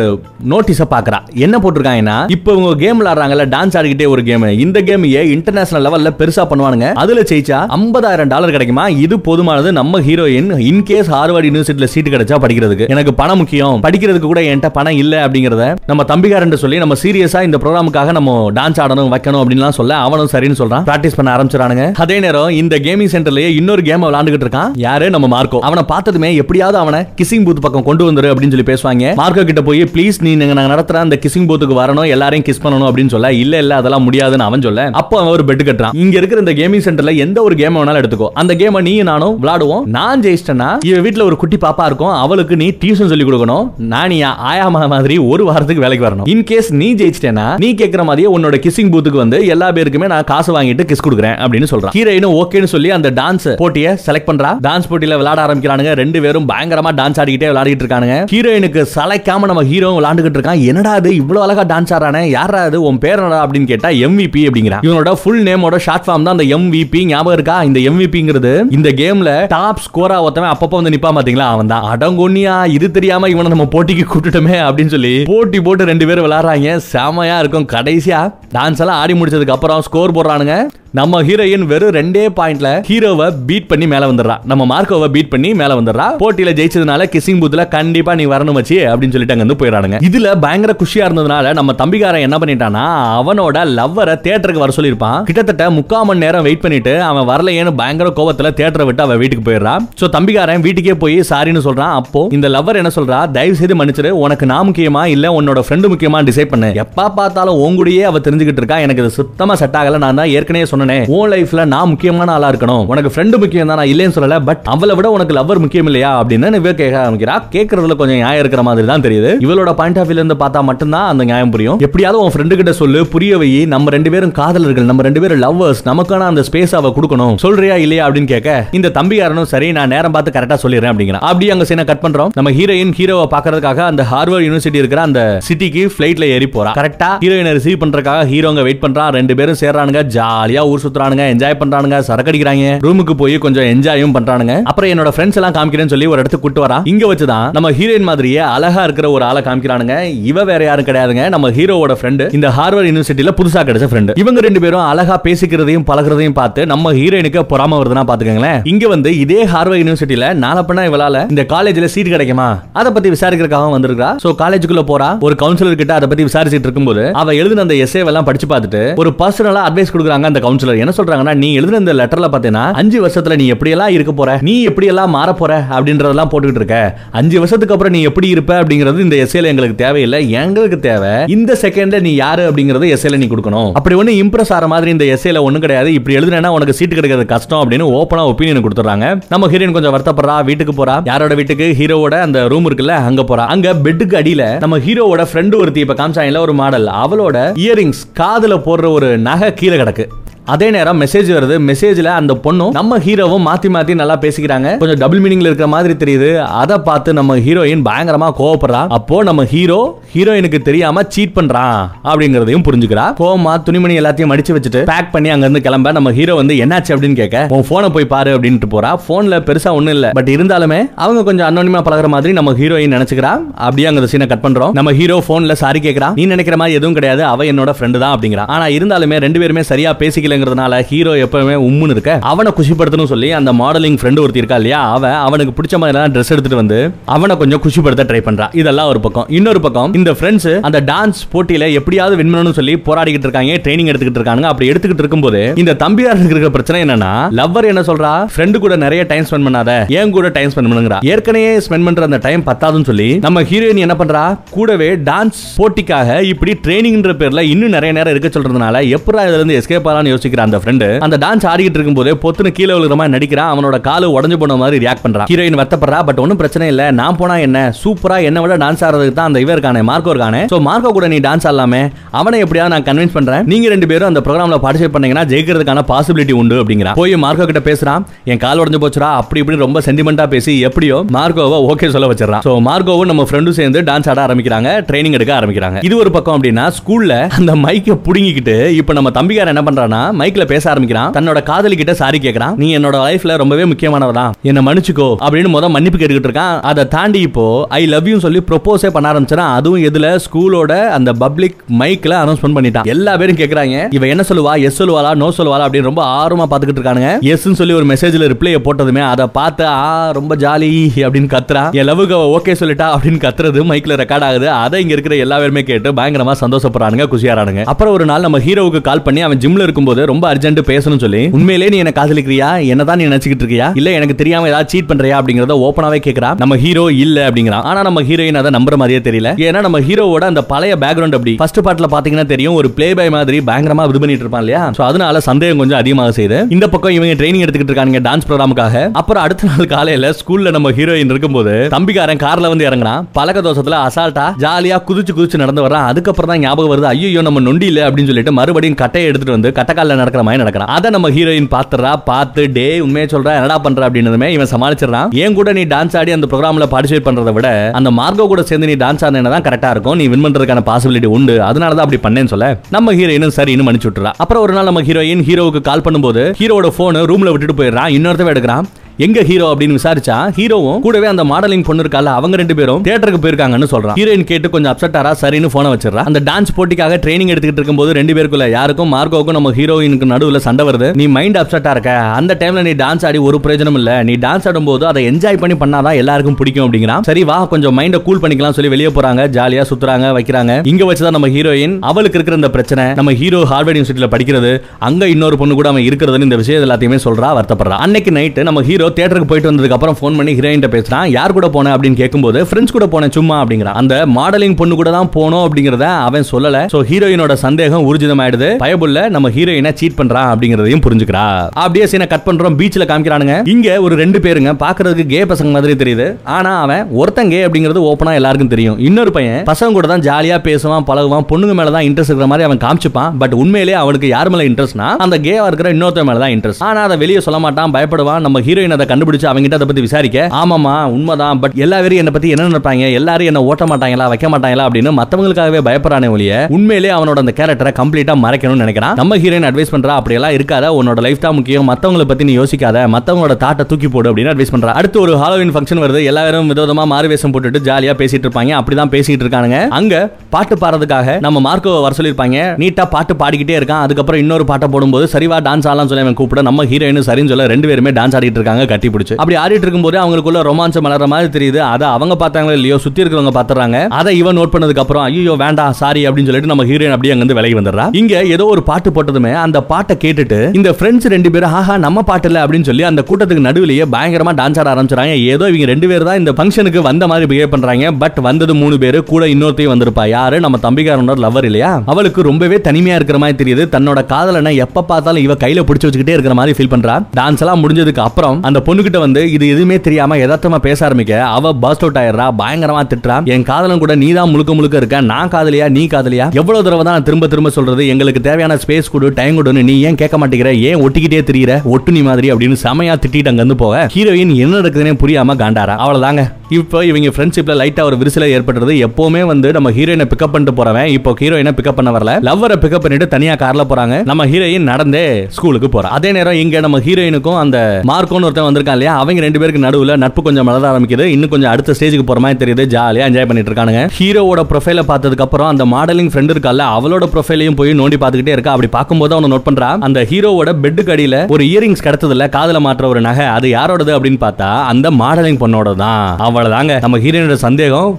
நோட்டீஸை பார்க்க பாக்குறா என்ன போட்டிருக்காங்கன்னா இப்போ இவங்க கேம் விளையாடுறாங்கல்ல டான்ஸ் ஆடிக்கிட்டே ஒரு கேம் இந்த கேம் இன்டர்நேஷனல் லெவல்ல பெருசா பண்ணுவானுங்க. அதுல ஜெயிச்சா 50000 டாலர் கிடைக்குமா? இது போதுமானது. நம்ம ஹீரோயின் இன் கேஸ் ஹார்வர்ட் யூனிவர்சிட்டியில சீட் கிடைச்சா படிக்கிறதுக்கு. எனக்கு பணம் முக்கியம். படிக்கிறதுக்கு கூட என்கிட்ட பணம் இல்ல அப்படிங்கறத நம்ம தம்பிகாரன் சொல்லி நம்ம சீரியஸா இந்த ப்ரோக்ராமுக்காக நம்ம டான்ஸ் ஆடணும் வைக்கணும் அப்படின்லாம் சொல்ல அவனும் சரின்னு சொல்றான். பிராக்டிஸ் பண்ண ஆரம்பிச்சிடானுங்க அதே நேரம் இந்த கேமிங் சென்டர்லயே இன்னொரு கேம் விளையாண்டுகிட்டு இருக்கான். யாரு? நம்ம மார்க்கோ. அவனை பார்த்ததுமே எப்படியாவது அவனை கிசிங் பூத் பக்கம் கொண்டு வந்துரு அப்படின்னு சொல்லி பேசுவாங்க. மார்க்கோ கிட்ட போய் ப்ளீஸ் நீ நீங்க நாங்க அந்த கிசிங் பூத்துக்கு வரணும் எல்லாரையும் கிஸ் பண்ணணும் அப்படின்னு சொல்ல இல்ல இல்ல அதெல்லாம் முடியாதுன்னு அவன் சொல்ல. அப்போ அவன் ஒரு பெட் கட்டுறான். இங்க இருக்கிற இந்த கேமிங் சென்டர்ல எந்த ஒரு கேம் வேணாலும் எடுத்துக்கோ. அந்த கேமை நீ நானும் விளாடுவோம் நான் ஜெயிச்சிட்டேன்னா இவன் வீட்டுல ஒரு குட்டி பாப்பா இருக்கும். அவளுக்கு நீ டியூஷன் சொல்லி கொடுக்கணும். நான் நீ ஆயாமா மாதிரி ஒரு வாரத்துக்கு வேலைக்கு வரணும். இன் கேஸ் நீ ஜெயிச்சிட்டேன்னா நீ கேக்குற மாதிரியே உன்னோட கிசிங் பூத்துக்கு வந்து எல்லா பேருக்குமே நான் காசு வாங்கிட்டு கிஸ் கொடுக்குறேன் அப்படின்னு சொல்றான். ஹீரோயினும் ஓகேன்னு சொல்லி அந்த டான்ஸ் போட்டியை செலக்ட் பண்றா. டான்ஸ் போட்டியில விளையாட ஆரம்பிக்கிறானுங்க. ரெண்டு பேரும் பயங்கரமா டான்ஸ் ஆடிக்கிட்டே விளையாடிட்டு இருக்கானுங்க. ஹீரோயினுக்கு சலைக்காம நம்ம ஹீரோ விளையாண்டுகிட்டு இருக்கான். என்னடா இது இவ்வளவு அழகா டான்ஸ் ஆடுறானே? யாரா அது உன் பேர் என்னடா அப்படின்னு கேட்டா எம்விபி அப்படிங்கிறான். இவனோட ஃபுல் நேமோட ஷார்ட் ஃபார்ம் தான் அந்த எம்விபி ஞாபகம் இருக்கா? இந்த எம்விபிங்கிறது இந்த கேம்ல டாப் ஸ்கோரா ஒருத்தவன் அப்பப்போ வந்து நிப்பா பாத்தீங்களா? அவன் தான். அடங்கொன்னியா இது தெரியாம இவனை நம்ம போட்டிக்கு கூட்டுட்டோமே அப்படின்னு சொல்லி போட்டி போட்டு ரெண்டு பேரும் விளையாடுறாங்க செமையா இருக்கும். கடைசியா டான்ஸ் எல்லாம் ஆடி முடிச்சதுக்கு அப்புறம் ஸ்கோர் போடுறானுங்க. நம்ம ஹீரோயின் வெறும் ரெண்டே பாயிண்ட்ல ஹீரோவை பீட் பண்ணி மேல வந்துடுறா. நம்ம மார்க்கோவை பீட் பண்ணி மேல வந்துடுறா. போட்டியில ஜெயிச்சதுனால கிசிங் பூத்ல கண்டிப்பா நீ வரணும் வச்சு அப்படின்னு சொல்லிட்டு அங்க வந்து போயிடானுங்க இதுல பயங்கர குஷியா இருந்ததுனால நம்ம தம்பிக்காரன் என்ன பண்ணிட்டானா அவனோட லவ்வரை தேட்டருக்கு வர சொல்லியிருப்பான். கிட்டத்தட்ட முக்கால் மணி நேரம் வெயிட் பண்ணிட்டு அவன் வரலையேன்னு பயங்கர கோவத்துல தேட்டரை விட்டு அவன் வீட்டுக்கு போயிடுறான் சோ தம்பிக்காரன் வீட்டுக்கே போய் சாரின்னு சொல்றான். அப்போ இந்த லவ்வர் என்ன சொல்றா? தயவு செய்து மன்னிச்சிரு. உனக்கு நான் முக்கியமா இல்ல உன்னோட ஃப்ரெண்டு முக்கியமா டிசைட் பண்ணு. எப்ப பார்த்தாலும் உங்கூடயே அவ தெரிஞ்சுக்கிட்டு இருக்கா. எனக்கு இது சுத்தமா செட் ஆகல. நான் தான் ஏற்கனவே சொன்னேன் உன் லைஃப்ல நான் முக்கியமான ஆளா இருக்கணும். உனக்கு ஃப்ரெண்டு முக்கியம் தான் நான் இல்லைன்னு சொல்லல பட் அவளை விட உனக்கு லவ்வர் முக்கியம் இல்லையா? அப்படின்னு இவ கேட்க ஆரம்பிக்கிறா. கேட்கறதுல கொஞ்சம் நியாயம் இருக்கிற மாதிரி தான் தெரியுது. இவளோட பாயிண்ட் ஆஃப் வியூல இருந்து பார்த்தா மட்டும்தான் அந்த நியாயம் புரியும். எப்படியாவது உன் ஃப்ரெண்டு கிட்ட சொல்லு புரிய வை. நம்ம ரெண்டு பேரும் காதலர்கள் நம்ம ரெண்டு பேரும் லவ்வர்ஸ் நமக்கான அந்த ஸ்பேஸ் அவ கொடுக்கணும். சொல்றியா இல்லையா அப்படின்னு கேட்க இந்த தம்பியாரனும் சரி நான் நேரம் பார்த்து கரெக்டா சொல்லிடுறேன் அப்படிங்கிறான் அப்படி அங்க சீனை கட் பண்றோம். நம்ம ஹீரோயின் ஹீரோவை பாக்குறதுக்காக அந்த ஹார்வர்ட் யூனிவர்சிட்டி இருக்கிற அந்த சிட்டிக்கு ஃபிளைட்ல ஏறி போறா. கரெக்டா ஹீரோயினை ரிசீவ் பண்றதுக்காக ஹீரோங்க வெயிட் பண்றான் ரெண்டு பேரும் சேர்றானுங்க ஜாலியா ஊர் சுத்துறானுங்க என்ஜாய் பண்றானுங்க சரக்கு அடிக்கிறாங்க. ரூமுக்கு போய் கொஞ்சம் என்ஜாயும் பண்றானுங்க. அப்புறம் என்னோட ஃப்ரெண்ட்ஸ் எல்லாம் காமிக்கிறேன்னு சொல்லி ஒரு இடத்துக்கு கூட்டு வரா. இங்க வச்சுதான் நம்ம ஹீரோயின் மாதிரியே அழகா இருக்கிற ஒரு ஆளை காமிக்கிறானுங்க. இவ வேற யாரும் கிடையாதுங்க. நம்ம ஹீரோவோட ஃப்ரெண்டு இந்த ஹார்வர்ட் யூனிவர்சிட்டியில புதுசா கிடைச்ச ஃப்ரெண்டு இவங்க ரெண்டு பேரும் அழகா பேசிக்கிறதையும் பழகுறதையும் பார்த்து நம்ம ஹீரோயினுக்கு பொறாம வருதுன்னா பாத்துக்கங்களேன் இங்க வந்து இதே ஹார்வர்ட் யூனிவர்சிட்டியில நாளப்பண்ணா இவளால இந்த காலேஜ்ல சீட் கிடைக்குமா? அதை பத்தி விசாரிக்கிறதுக்காக வந்திருக்கா சோ காலேஜுக்குள்ள போறா. ஒரு கவுன்சிலர் கிட்ட அதை பத்தி விசாரிச்சிட்டு இருக்கும்போது அவ எழுதின அந்த எஸ்ஏ எல்லாம் படிச்சு பார்த்துட்டு ஒரு பர்சனலா அட்வைஸ் கொடுக்குறாங்க அந்த கவுன்சிலர் என்ன சொல்றாங்கன்னா நீ எழுதின இந்த லெட்டர்ல பாத்தீங்கன்னா அஞ்சு வருஷத்துல நீ எப்படி எல்லாம் இருக்க போற? நீ எப்படி எல்லாம் மாற போற? அப்படின்றதெல்லாம் போட்டுக்கிட்டு இருக்க. அஞ்சு வருஷத்துக்கு அப்புறம் நீ எப்படி இருப்ப அப்படிங்கிறது இந்த எஸ்ஏல எங்களுக்கு தேவையில்லை. எங்களுக்கு தேவை இந்த செகண்ட்ல நீ யாரு அப்படிங்கறது எஸ்ஏல நீ கொடுக்கணும். அப்படி ஒண்ணு இம்ப்ரெஸ் ஆற மாதிரி இந்த எஸ்ஏல ஒண்ணும் கிடையாது. இப்படி எழுதுனா உனக்கு சீட் கிடைக்கிறது கஷ்டம் அப்படின்னு ஓப்பனா ஒப்பீனியன் கொடுத்துறாங்க நம்ம ஹீரோயின் கொஞ்சம் வருத்தப்படுறா வீட்டுக்கு போறா. யாரோட வீட்டுக்கு? ஹீரோவோட அந்த ரூம் இருக்குல்ல அங்க போறா. அங்க பெட்டுக்கு அடியில நம்ம ஹீரோவோட ஃப்ரெண்டு ஒருத்தி இப்ப காமிச்சாங்கல்ல ஒரு மாடல் அவளோட இயரிங்ஸ் காதுல போடுற ஒரு நகை கீழே கிடக்கு. அதே நேரம் மெசேஜ் வருது. மெசேஜ்ல அந்த பொண்ணும் நம்ம ஹீரோவும் மாத்தி மாத்தி நல்லா பேசிக்கிறாங்க. கொஞ்சம் டபுள் மீனிங்ல இருக்கிற மாதிரி தெரியுது. அதை பார்த்து நம்ம ஹீரோயின் பயங்கரமா கோவப்படுறா. அப்போ நம்ம ஹீரோ ஹீரோயினுக்கு தெரியாம சீட் பண்றான் அப்படிங்கறதையும் புரிஞ்சுக்கிறா. கோவமா துணிமணி எல்லாத்தையும் மடிச்சு வச்சுட்டு பேக் பண்ணி அங்க இருந்து கிளம்ப நம்ம ஹீரோ வந்து என்னாச்சு அப்படின்னு கேட்க உன் போனை போய் பாரு அப்படின்ட்டு போறா. போன்ல பெருசா ஒண்ணும் இல்ல. பட் இருந்தாலுமே அவங்க கொஞ்சம் அன்னோனிமா பழகிற மாதிரி நம்ம ஹீரோயின் நினைச்சுக்கிறா. அப்படியே அங்க சீனை கட் பண்றோம். நம்ம ஹீரோ போன்ல சாரி கேக்குறா. நீ நினைக்கிற மாதிரி எதுவும் கிடையாது. அவ என்னோட ஃப்ரெண்டு தான் அப்படிங்கிறான் ஆனா இருந்தாலுமே ரெண்டு பேருமே சரியா பேசிக்கலங்கிறதுனால ஹீரோ எப்பவுமே உம்முன்னு இருக்க. அவனை குஷிப்படுத்தணும் சொல்லி அந்த மாடலிங் ஃப்ரெண்டு ஒருத்தி இருக்கா இல்லையா? அவன் அவனுக்கு பிடிச்ச மாதிரி ட்ரெஸ் எடுத்துட்டு வந்து அவனை கொஞ்சம் குஷிப்படுத்த ட்ரை பண்றான் இதெல்லாம் ஒரு பக்கம். இன்னொரு பக்கம் இந்த ஃப்ரெண்ட்ஸ் அந்த டான்ஸ் போட்டியில எப்படியாவது வின் பண்ணணும்னு சொல்லி போராடிக்கிட்டு இருக்காங்க ட்ரைனிங் எடுத்துக்கிட்டு இருக்காங்க அப்படி எடுத்துக்கிட்டு இருக்கும்போது இந்த தம்பியார் இருக்கிற பிரச்சனை என்னன்னா லவ்வர் என்ன சொல்றா? ஃப்ரெண்டு கூட நிறைய டைம் ஸ்பெண்ட் பண்ணாத. ஏன் கூட டைம் ஸ்பெண்ட் பண்ணுங்கிறா. ஏற்கனவே ஸ்பெண்ட் பண்ற அந்த டைம் பத்தாதுன்னு சொல்லி நம்ம ஹீரோயின் என்ன பண்றா? கூடவே டான்ஸ் போட்டிக்காக இப்படி ட்ரைனிங்ன்ற பேர்ல இன்னும் நிறைய நேரம் இருக்க சொல்றதுனால எப்படா இதுல இருந்து எஸ்கேப் ஆகலாம்னு வச்சுக்கிற அந்த ஃப்ரெண்டு அந்த டான்ஸ் ஆடிக்கிட்டு இருக்கும்போது பொத்துன்னு கீழே விழுகிற மாதிரி நடிக்கிறான் அவனோட காலு உடஞ்சு போன மாதிரி ரியாக்ட் பண்றான் ஹீரோயின் வருத்தப்படுறா பட் ஒன்றும் பிரச்சனை இல்லை. நான் போனா என்ன? சூப்பரா என்ன விட டான்ஸ் ஆடுறதுக்கு தான் அந்த இவர் இருக்கானே மார்க்கோ இருக்கானே. ஸோ மார்க்கோ கூட நீ டான்ஸ் ஆடலாமே. அவனை எப்படியாவது நான் கன்வின்ஸ் பண்றேன். நீங்க ரெண்டு பேரும் அந்த ப்ரோக்ராம்ல பார்ட்டிசிபேட் பண்ணீங்கன்னா ஜெயிக்கிறதுக்கான பாசிபிலிட்டி உண்டு அப்படிங்கிறான் போய் மார்க்கோ கிட்ட பேசுறான் என் கால் உடஞ்சு போச்சுடா. அப்படி இப்படி ரொம்ப சென்டிமெண்டா பேசி எப்படியோ மார்க்கோவை ஓகே சொல்ல வச்சிடறான் சோ மார்க்கோவும் நம்ம ஃப்ரெண்டும் சேர்ந்து டான்ஸ் ஆட ஆரம்பிக்கிறாங்க ட்ரைனிங் எடுக்க ஆரம்பிக்கிறாங்க. இது ஒரு பக்கம் அப்படின்னா ஸ்கூல்ல அந்த மைக்கை புடுங்கிக்கிட்டு இப்போ நம்ம தம்பிக்கார என்ன பண்றானா மைக்ல பேச ஆரம்பிக்கிறான். தன்னோட காதலி கிட்ட சாரி கேக்குறான். நீ என்னோட லைஃப்ல ரொம்பவே முக்கியமானவரா என்ன மன்னிச்சுக்கோ. அப்படின்னு முத மன்னிப்பு கேட்டுக்கிட்டு இருக்கான். அதை தாண்டி இப்போ ஐ லவ் யூ சொல்லி ப்ரொபோஸே பண்ண ஆரம்பிச்சான் அதுவும் எதுல? ஸ்கூலோட அந்த பப்ளிக் மைக்ல அனௌன்ஸ்மெண்ட் பண்ணிட்டான். எல்லா பேரும் கேக்குறாங்க. இவ என்ன சொல்லுவா? எஸ் சொல்லுவாளா? நோ சொல்லுவாளா? அப்படின்னு ரொம்ப ஆர்வமா பாத்துக்கிட்டு இருக்கானுங்க. எஸ் சொல்லி ஒரு மெசேஜ்ல ரிப்ளை போட்டதுமே அதை பார்த்து ஆ ரொம்ப ஜாலி அப்படின்னு கத்துறா என் லவ்வுக்கு ஓகே சொல்லிட்டா? அப்படின்னு கத்துறது மைக்ல ரெக்கார்ட் ஆகுது. அதை இங்க இருக்கிற எல்லா பேருமே கேட்டு பயங்கரமா சந்தோஷப்படுறானுங்க குஷியாரானுங்க. அப்புறம் ஒரு நாள் நம்ம ஹீரோவுக்கு கால் பண்ணி அவன் ஜிம்ல இருக்கும்போது ரொம்ப அர்ஜென்ட் பேசணும் சொல்லி உண்மையிலே நீ என்ன காதலிக்கிறியா? என்னதான் நீ நினைச்சுக்கிட்டு இருக்கியா? இல்ல எனக்கு தெரியாம ஏதாவது சீட் பண்றியா? அப்படிங்கறத ஓப்பனாவே கேக்குறா. நம்ம ஹீரோ இல்ல அப்படிங்கிறான். ஆனா நம்ம ஹீரோயின் அதை நம்புற மாதிரியே தெரியல. ஏன்னா நம்ம ஹீரோவோட அந்த பழைய பேக்ரவுண்ட் அப்படி. ஃபர்ஸ்ட் பாட்டுல பாத்தீங்கன்னா தெரியும் ஒரு பிளே பை மாதிரி பயங்கரமா இது பண்ணிட்டு இருப்பான் இல்லையா? சோ அதனால சந்தேகம் கொஞ்சம் அதிகமாக செய்யுது இந்த பக்கம் இவங்க ட்ரைனிங் எடுத்துக்கிட்டு இருக்காங்க டான்ஸ் ப்ரோக்ராமுக்காக அப்புறம் அடுத்த நாள் காலையில ஸ்கூல்ல நம்ம ஹீரோயின் இருக்கும்போது தம்பிக்காரன் கார்ல வந்து இறங்குறான். பழக்க தோஷத்துல அசால்ட்டா ஜாலியா குதிச்சு குதிச்சு நடந்து வர்றான். அதுக்கப்புறம் தான் ஞாபகம் வருது ஐயோ நம்ம நொண்டி இல்ல அப்படின்னு சொல்லிட்டு மறுபடியும் கட்டையை எடுத்துட்டு வந்து கட்டக்கால நடக்கிற மாதிரி நடக்கிறான். அதை நம்ம ஹீரோயின் பார்த்துறா பார்த்து டே உண்மையை சொல்றா என்னடா பண்ற? அப்படின்னதுமே இவன் சமாளிச்சிடறான். என் கூட நீ டான்ஸ் ஆடி அந்த ப்ரோக்ராம்ல பார்ட்டிசிபேட் பண்றதை விட அந்த மார்க்கோ கூட சேர்ந்து நீ டான்ஸ் ஆடினா தான் கரெக்டா இருக்கும். நீ வின் பண்றதுக்கான பாசிபிலிட்டி உண்டு. அதனால தான் அப்படி பண்ணேன்னு சொல்ல நம்ம ஹீரோயினும் சரின்னு மன்னிச்சு விட்டுறா. அப்புறம் ஒரு நாள் நம்ம ஹீரோயின் ஹீரோவுக்கு கால் பண்ணும்போது ஹீரோட போன் ரூம்ல விட்டுட்டு போயிடுறான். இன்னொருத்தவ எடுக்கிறான். எங்க ஹீரோ அப்படின்னு விசாரிச்சா ஹீரோவும் கூடவே அந்த மாடலிங் பொண்ணு இருக்கால அவங்க ரெண்டு பேரும் தியேட்டருக்கு போயிருக்காங்கன்னு சொல்றான். ஹீரோயின் கேட்டு கொஞ்சம் அப்செட் ஆறா சரின்னு போன வச்சிடறா. அந்த டான்ஸ் போட்டிக்காக ட்ரைனிங் எடுத்துக்கிட்டு இருக்கும்போது ரெண்டு பேருக்குள்ள யாருக்கும் மார்க்கோக்கும் நம்ம ஹீரோயினுக்கு நடுவுல சண்டை வருது. நீ மைண்ட் அப்செட்டா இருக்க. அந்த டைம்ல நீ டான்ஸ் ஆடி ஒரு பிரயோஜனம் இல்ல. நீ டான்ஸ் ஆடும்போது அதை என்ஜாய் பண்ணி பண்ணாதான் எல்லாருக்கும் பிடிக்கும் அப்படிங்கிறான். சரி வா கொஞ்சம் மைண்ட கூல் பண்ணிக்கலாம் சொல்லி வெளியே போறாங்க. ஜாலியா சுத்துறாங்க வைக்கிறாங்க. இங்க வச்சுதான் நம்ம ஹீரோயின் அவளுக்கு இருக்கிற இந்த பிரச்சனை. நம்ம ஹீரோ ஹார்வர்ட் யூனிவர்சிட்டியில படிக்கிறது அங்க இன்னொரு பொண்ணு கூட அவன் இருக்கிறதுன்னு இந்த விஷயம் எல்லாத்தையுமே சொல்றா வருத்தப்படுறா. அன்னைக்கு நைட்டு நம்ம ஹீரோ தியேட்டருக்கு போயிட்டு வந்ததுக்கு அப்புறம் ஃபோன் பண்ணி ஹீரோயின் பேசுறான். யார் கூட போன? அப்படின்னு கேட்கும்போது ஃப்ரெண்ட்ஸ் கூட போனேன் சும்மா அப்படிங்கிறான். அந்த மாடலிங் பொண்ணு கூட தான் போனோம் அப்படிங்கறத அவன் சொல்லல. சோ ஹீரோயினோட சந்தேகம் ஊர்ஜிதம் ஆயிடுது பயபுள்ள நம்ம ஹீரோயினை சீட் பண்றான் அப்படிங்கறதையும் புரிஞ்சுக்கிறா. அப்படியே சீனை கட் பண்றோம் பீச்ல காமிக்கிறானுங்க. இங்க ஒரு ரெண்டு பேருங்க பாக்குறதுக்கு கே பசங்க மாதிரி தெரியுது. ஆனா அவன் ஒருத்தன் கே அப்படிங்கிறது ஓப்பனா எல்லாருக்கும் தெரியும். இன்னொரு பையன் பசங்க கூட தான் ஜாலியா பேசுவான் பழகுவான் பொண்ணுங்க மேல தான் இன்ட்ரெஸ்ட் இருக்கிற மாதிரி அவன் காமிச்சுப்பான். பட் உண்மையிலேயே அவனுக்கு யார் மேல இன்ட்ரெஸ்ட்னா அந்த கேவா இருக்கிற இன்னொருத்த மேல தான் இன்ட்ரெஸ்ட் ஆனா அதை வெளியே சொல்ல மாட்டான் பயப்படுவான். நம்ம ஹீரோயின் அதை கண்டுபிடிச்சு அவங்ககிட்ட அதை பத்தி விசாரிக்க ஆமாமா உண்மைதான் பட் எல்லா பேரும் என்ன பத்தி என்ன நினைப்பாங்க? எல்லாரும் என்ன ஓட்ட மாட்டாங்களா வைக்க மாட்டாங்களா அப்படின்னு மத்தவங்களுக்காகவே பயப்படுறானே ஒழிய உண்மையிலே அவனோட அந்த கேரக்டரை கம்ப்ளீட்டா மறைக்கணும்னு நினைக்கிறான். நம்ம ஹீரோயின் அட்வைஸ் பண்றா அப்படியெல்லாம் இருக்காத உன்னோட லைஃப் தான் முக்கியம் மத்தவங்களை பத்தி நீ யோசிக்காத மத்தவங்களோட தாட்டை தூக்கி போடு அப்படின்னு அட்வைஸ் பண்றா. அடுத்து ஒரு ஹாலோவின் ஃபங்க்ஷன் வருது எல்லாரும் விதவிதமா மாறு வேஷம் போட்டுட்டு ஜாலியா பேசிட்டு இருப்பாங்க அப்படிதான் பேசிட்டு இருக்கானுங்க. அங்க பாட்டு பாடுறதுக்காக நம்ம மார்க்கோ வர சொல்லிருப்பாங்க நீட்டா பாட்டு பாடிக்கிட்டே இருக்கான் அதுக்கப்புறம் இன்னொரு பாட்டை போடும்போது சரிவா டான்ஸ் ஆடலாம் சொல்லி அவன் கூப்பிட நம்ம ஹீரோயின் சரின்னு சொல்ல ரெண்டு பேருமே டான்ஸ் ஆடிட்டு இருக்காங்க கட்டி பிடிச்சு அப்படி ஆடிட்டு இருக்கும்போது அவங்களுக்குள்ள ரொமான்ஸ் மலர்ற மாதிரி தெரியுது. அதை அவங்க பார்த்தாங்களோ இல்லையோ? சுத்தி இருக்கிறவங்க பாத்துறாங்க அதை இவன் நோட் பண்ணதுக்கு அப்புறம் ஐயோ வேண்டாம் சாரி அப்படின்னு சொல்லிட்டு நம்ம ஹீரோயின் அப்படியே அங்கிருந்து விலகி வந்துடுறா. இங்க ஏதோ ஒரு பாட்டு போட்டதுமே அந்த பாட்டை கேட்டுட்டு இந்த ஃப்ரெண்ட்ஸ் ரெண்டு பேரும் ஆஹா நம்ம பாட்டு இல்ல அப்படின்னு சொல்லி அந்த கூட்டத்துக்கு நடுவிலேயே பயங்கரமா டான்ஸ் ஆட ஆரம்பிச்சாங்க ஏதோ இவங்க ரெண்டு பேர் தான் இந்த ஃபங்க்ஷனுக்கு வந்த மாதிரி பிஹேவ் பண்றாங்க. பட் வந்தது மூணு பேரு கூட இன்னொருத்தையும் வந்திருப்பா. யாரு? நம்ம தம்பிக்காரனோட லவர் இல்லையா? அவளுக்கு ரொம்பவே தனிமையா இருக்கிற மாதிரி தெரியுது. தன்னோட காதலனை எப்ப பார்த்தாலும் இவ கையில பிடிச்சு வச்சுக்கிட்டே இருக்கிற மாதிரி ஃபீல் பண்றா. டான்ஸ் எல்லாம் முடிஞ்சதுக்கு அப்புறம் அந்த பொண்ணுகிட்ட வந்து இது எதுவுமே தெரியாம எதார்த்தமா பேச ஆரம்பிக்க அவ பர்ஸ்ட் அவுட் ஆயிடுறா பயங்கரமா திட்டுறா என் காதலன் கூட நீ தான் முழுக்க முழுக்க இருக்க நான் காதலியா நீ காதலியா? எவ்வளவு தடவை தான் திரும்ப திரும்ப சொல்றது எங்களுக்கு தேவையான ஸ்பேஸ் கொடு டைம் கொடுன்னு நீ ஏன் கேட்க மாட்டேங்கிற ஏன் ஒட்டிக்கிட்டே திரியிற ஒட்டுனி மாதிரி அப்படின்னு செமையா திட்டிட்டு அங்க இருந்து போக ஹீரோயின் என்ன நடக்குதுன்னே புரியாம காண்டாரா அவ்வளவுதாங்க. இப்போ இவங்க ஃப்ரெண்ட்ஷிப்ல லைட்டா ஒரு விரிசல ஏற்படுறது எப்பவுமே வந்து நம்ம ஹீரோயினை பிக்கப் பண்ணிட்டு போறவன் இப்போ ஹீரோயினை பிக்கப் பண்ண வரல லவ்வரை பிக்கப் பண்ணிட்டு தனியா கார்ல போறாங்க நம்ம ஹீரோயின் நடந்தே ஸ்கூலுக்கு போறா. அதே நேரம் இங்க நம்ம ஹீரோயினுக்கும் அந்த மார்க்கோன்னு ஒருத்தன் வந்திருக்கான் இல்லையா? அவங்க ரெண்டு பேருக்கு நடுவுல நட்பு கொஞ்சம் மலர ஆரம்பிக்குது. இன்னும் கொஞ்சம் அடுத்த ஸ்டேஜுக்கு போற மாதிரி தெரியுது. ஜாலியா என்ஜாய் பண்ணிட்டு இருக்கானுங்க. ஹீரோவோட ப்ரொஃபைல பார்த்ததுக்கு அப்புறம் அந்த மாடலிங் ஃப்ரெண்ட் இருக்கால அவளோட ப்ரொஃபைலையும் போய் நோண்டி பார்த்துக்கிட்டே இருக்கா. அப்படி பார்க்கும்போது அவனை நோட் பண்றா அந்த ஹீரோவோட பெட்டுக்கு அடியில ஒரு இயரிங்ஸ் கிடைச்சதுல காதல மாற்ற ஒரு நகை. அது யாரோடது அப்படின்னு பார்த்தா அந்த மாடலிங் பொண்ணோட தான் அவ்வளவுதாங்க. நம்ம ஹீரோயினோட சந்தேகம்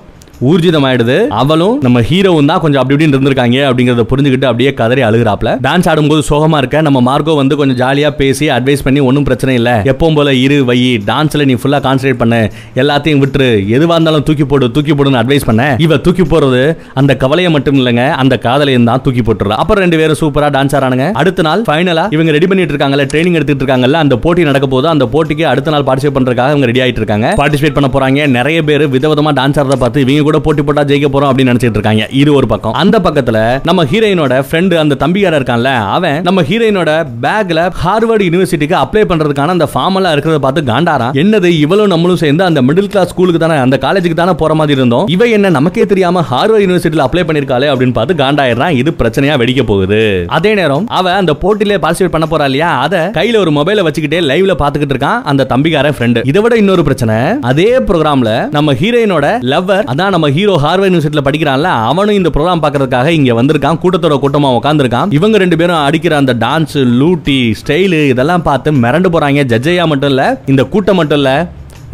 ஊர்ஜிதமாயிடுது. அவளும் நம்ம ஹீரோவும் தான் கொஞ்சம் அப்படி இப்படின்னு இருந்திருக்காங்க அப்படிங்கறத புரிஞ்சுக்கிட்டு அப்படியே கதறி அழுகிறாப்ல. டான்ஸ் ஆடும்போது சோகமா இருக்க நம்ம மார்க்கோ வந்து கொஞ்சம் ஜாலியா பேசி அட்வைஸ் பண்ணி ஒன்றும் பிரச்சனை இல்லை. எப்பவும் போல இரு வை டான்ஸ்ல நீ ஃபுல்லா கான்சன்ட்ரேட் பண்ண. எல்லாத்தையும் விட்டுரு. எதுவா இருந்தாலும் தூக்கி போடு தூக்கி போடுன்னு அட்வைஸ் பண்ண. இவ தூக்கி போறது அந்த கவலையை மட்டும் இல்லைங்க அந்த காதலையும் தான் தூக்கி போட்டுறா. அப்புறம் ரெண்டு பேரும் சூப்பரா டான்ஸ் ஆறானுங்க அடுத்த நாள் ஃபைனலா இவங்க ரெடி பண்ணிட்டு இருக்காங்கல்ல ட்ரைனிங் எடுத்துட்டு இருக்காங்கல்ல அந்த போட்டி நடக்க போது அந்த போட்டிக்கு அடுத்த நாள் பார்ட்டிசிபேட் பண்றதுக்காக அவங்க ரெடி ஆயிட்டு இருக்காங்க. பார்ட்டிசிபேட் பண்ண போறாங்க. நிறைய பேர் விதவிதமா டான்ஸ் ஆடுறத பார்த்து இவங்க கூட போட்டி போட்டா ஜெயிக்க போறோம் அப்படின்னு நினைச்சிட்டு இருக்காங்க. இது ஒரு பக்கம். அந்த பக்கத்துல நம்ம ஹீரோயினோட ஃப்ரெண்டு அந்த தம்பியார இருக்கான்ல அவன் நம்ம ஹீரோயினோட பேக்ல ஹார்வர்டு யூனிவர்சிட்டிக்கு அப்ளை பண்றதுக்கான அந்த ஃபார்ம் எல்லாம் இருக்கிறத பார்த்து காண்டாரா என்னது இவ்வளவு நம்மளும் சேர்ந்து அந்த மிடில் கிளாஸ் ஸ்கூலுக்கு தானே அந்த காலேஜுக்கு தானே போற மாதிரி இருந்தோம்? இவ என்ன நமக்கே தெரியாம ஹார்வர்ட் யூனிவர்சிட்டியில அப்ளை பண்ணிருக்காளே அப்படின்னு பார்த்து காண்டாயிடுறான். இது பிரச்சனையா வெடிக்க போகுது. அதே நேரம் அவ அந்த போட்டியில பார்ட்டிசிபேட் பண்ண போறா இல்லையா? அத கையில ஒரு மொபைல வச்சுக்கிட்டே லைவ்ல பாத்துக்கிட்டு இருக்கான் அந்த தம்பிக்கார ஃப்ரெண்டு இதை விட இன்னொரு பிரச்சனை அதே ப்ரோக்ராம்ல நம்ம ஹீரோயினோட லவ்வர் அதான் நம்ம ஹீரோ ஹார்வர்ட் யூனிவர்சிட்டியில் படிக்கிறான்ல அவனும் இந்த ப்ரோக்ராம் பார்க்கறதுக்காக இங்க வந்திருக்கான். கூட்டத்தோட கூட்டமா உட்காந்துருக்கான் இவங்க ரெண்டு பேரும் அடிக்கிற அந்த டான்ஸ் லூட்டி ஸ்டைலு இதெல்லாம் பார்த்து மிரண்டு போறாங்க. ஜட்ஜையா மட்டும் இல்ல இந்த கூட்டம் மட்டும் இல்ல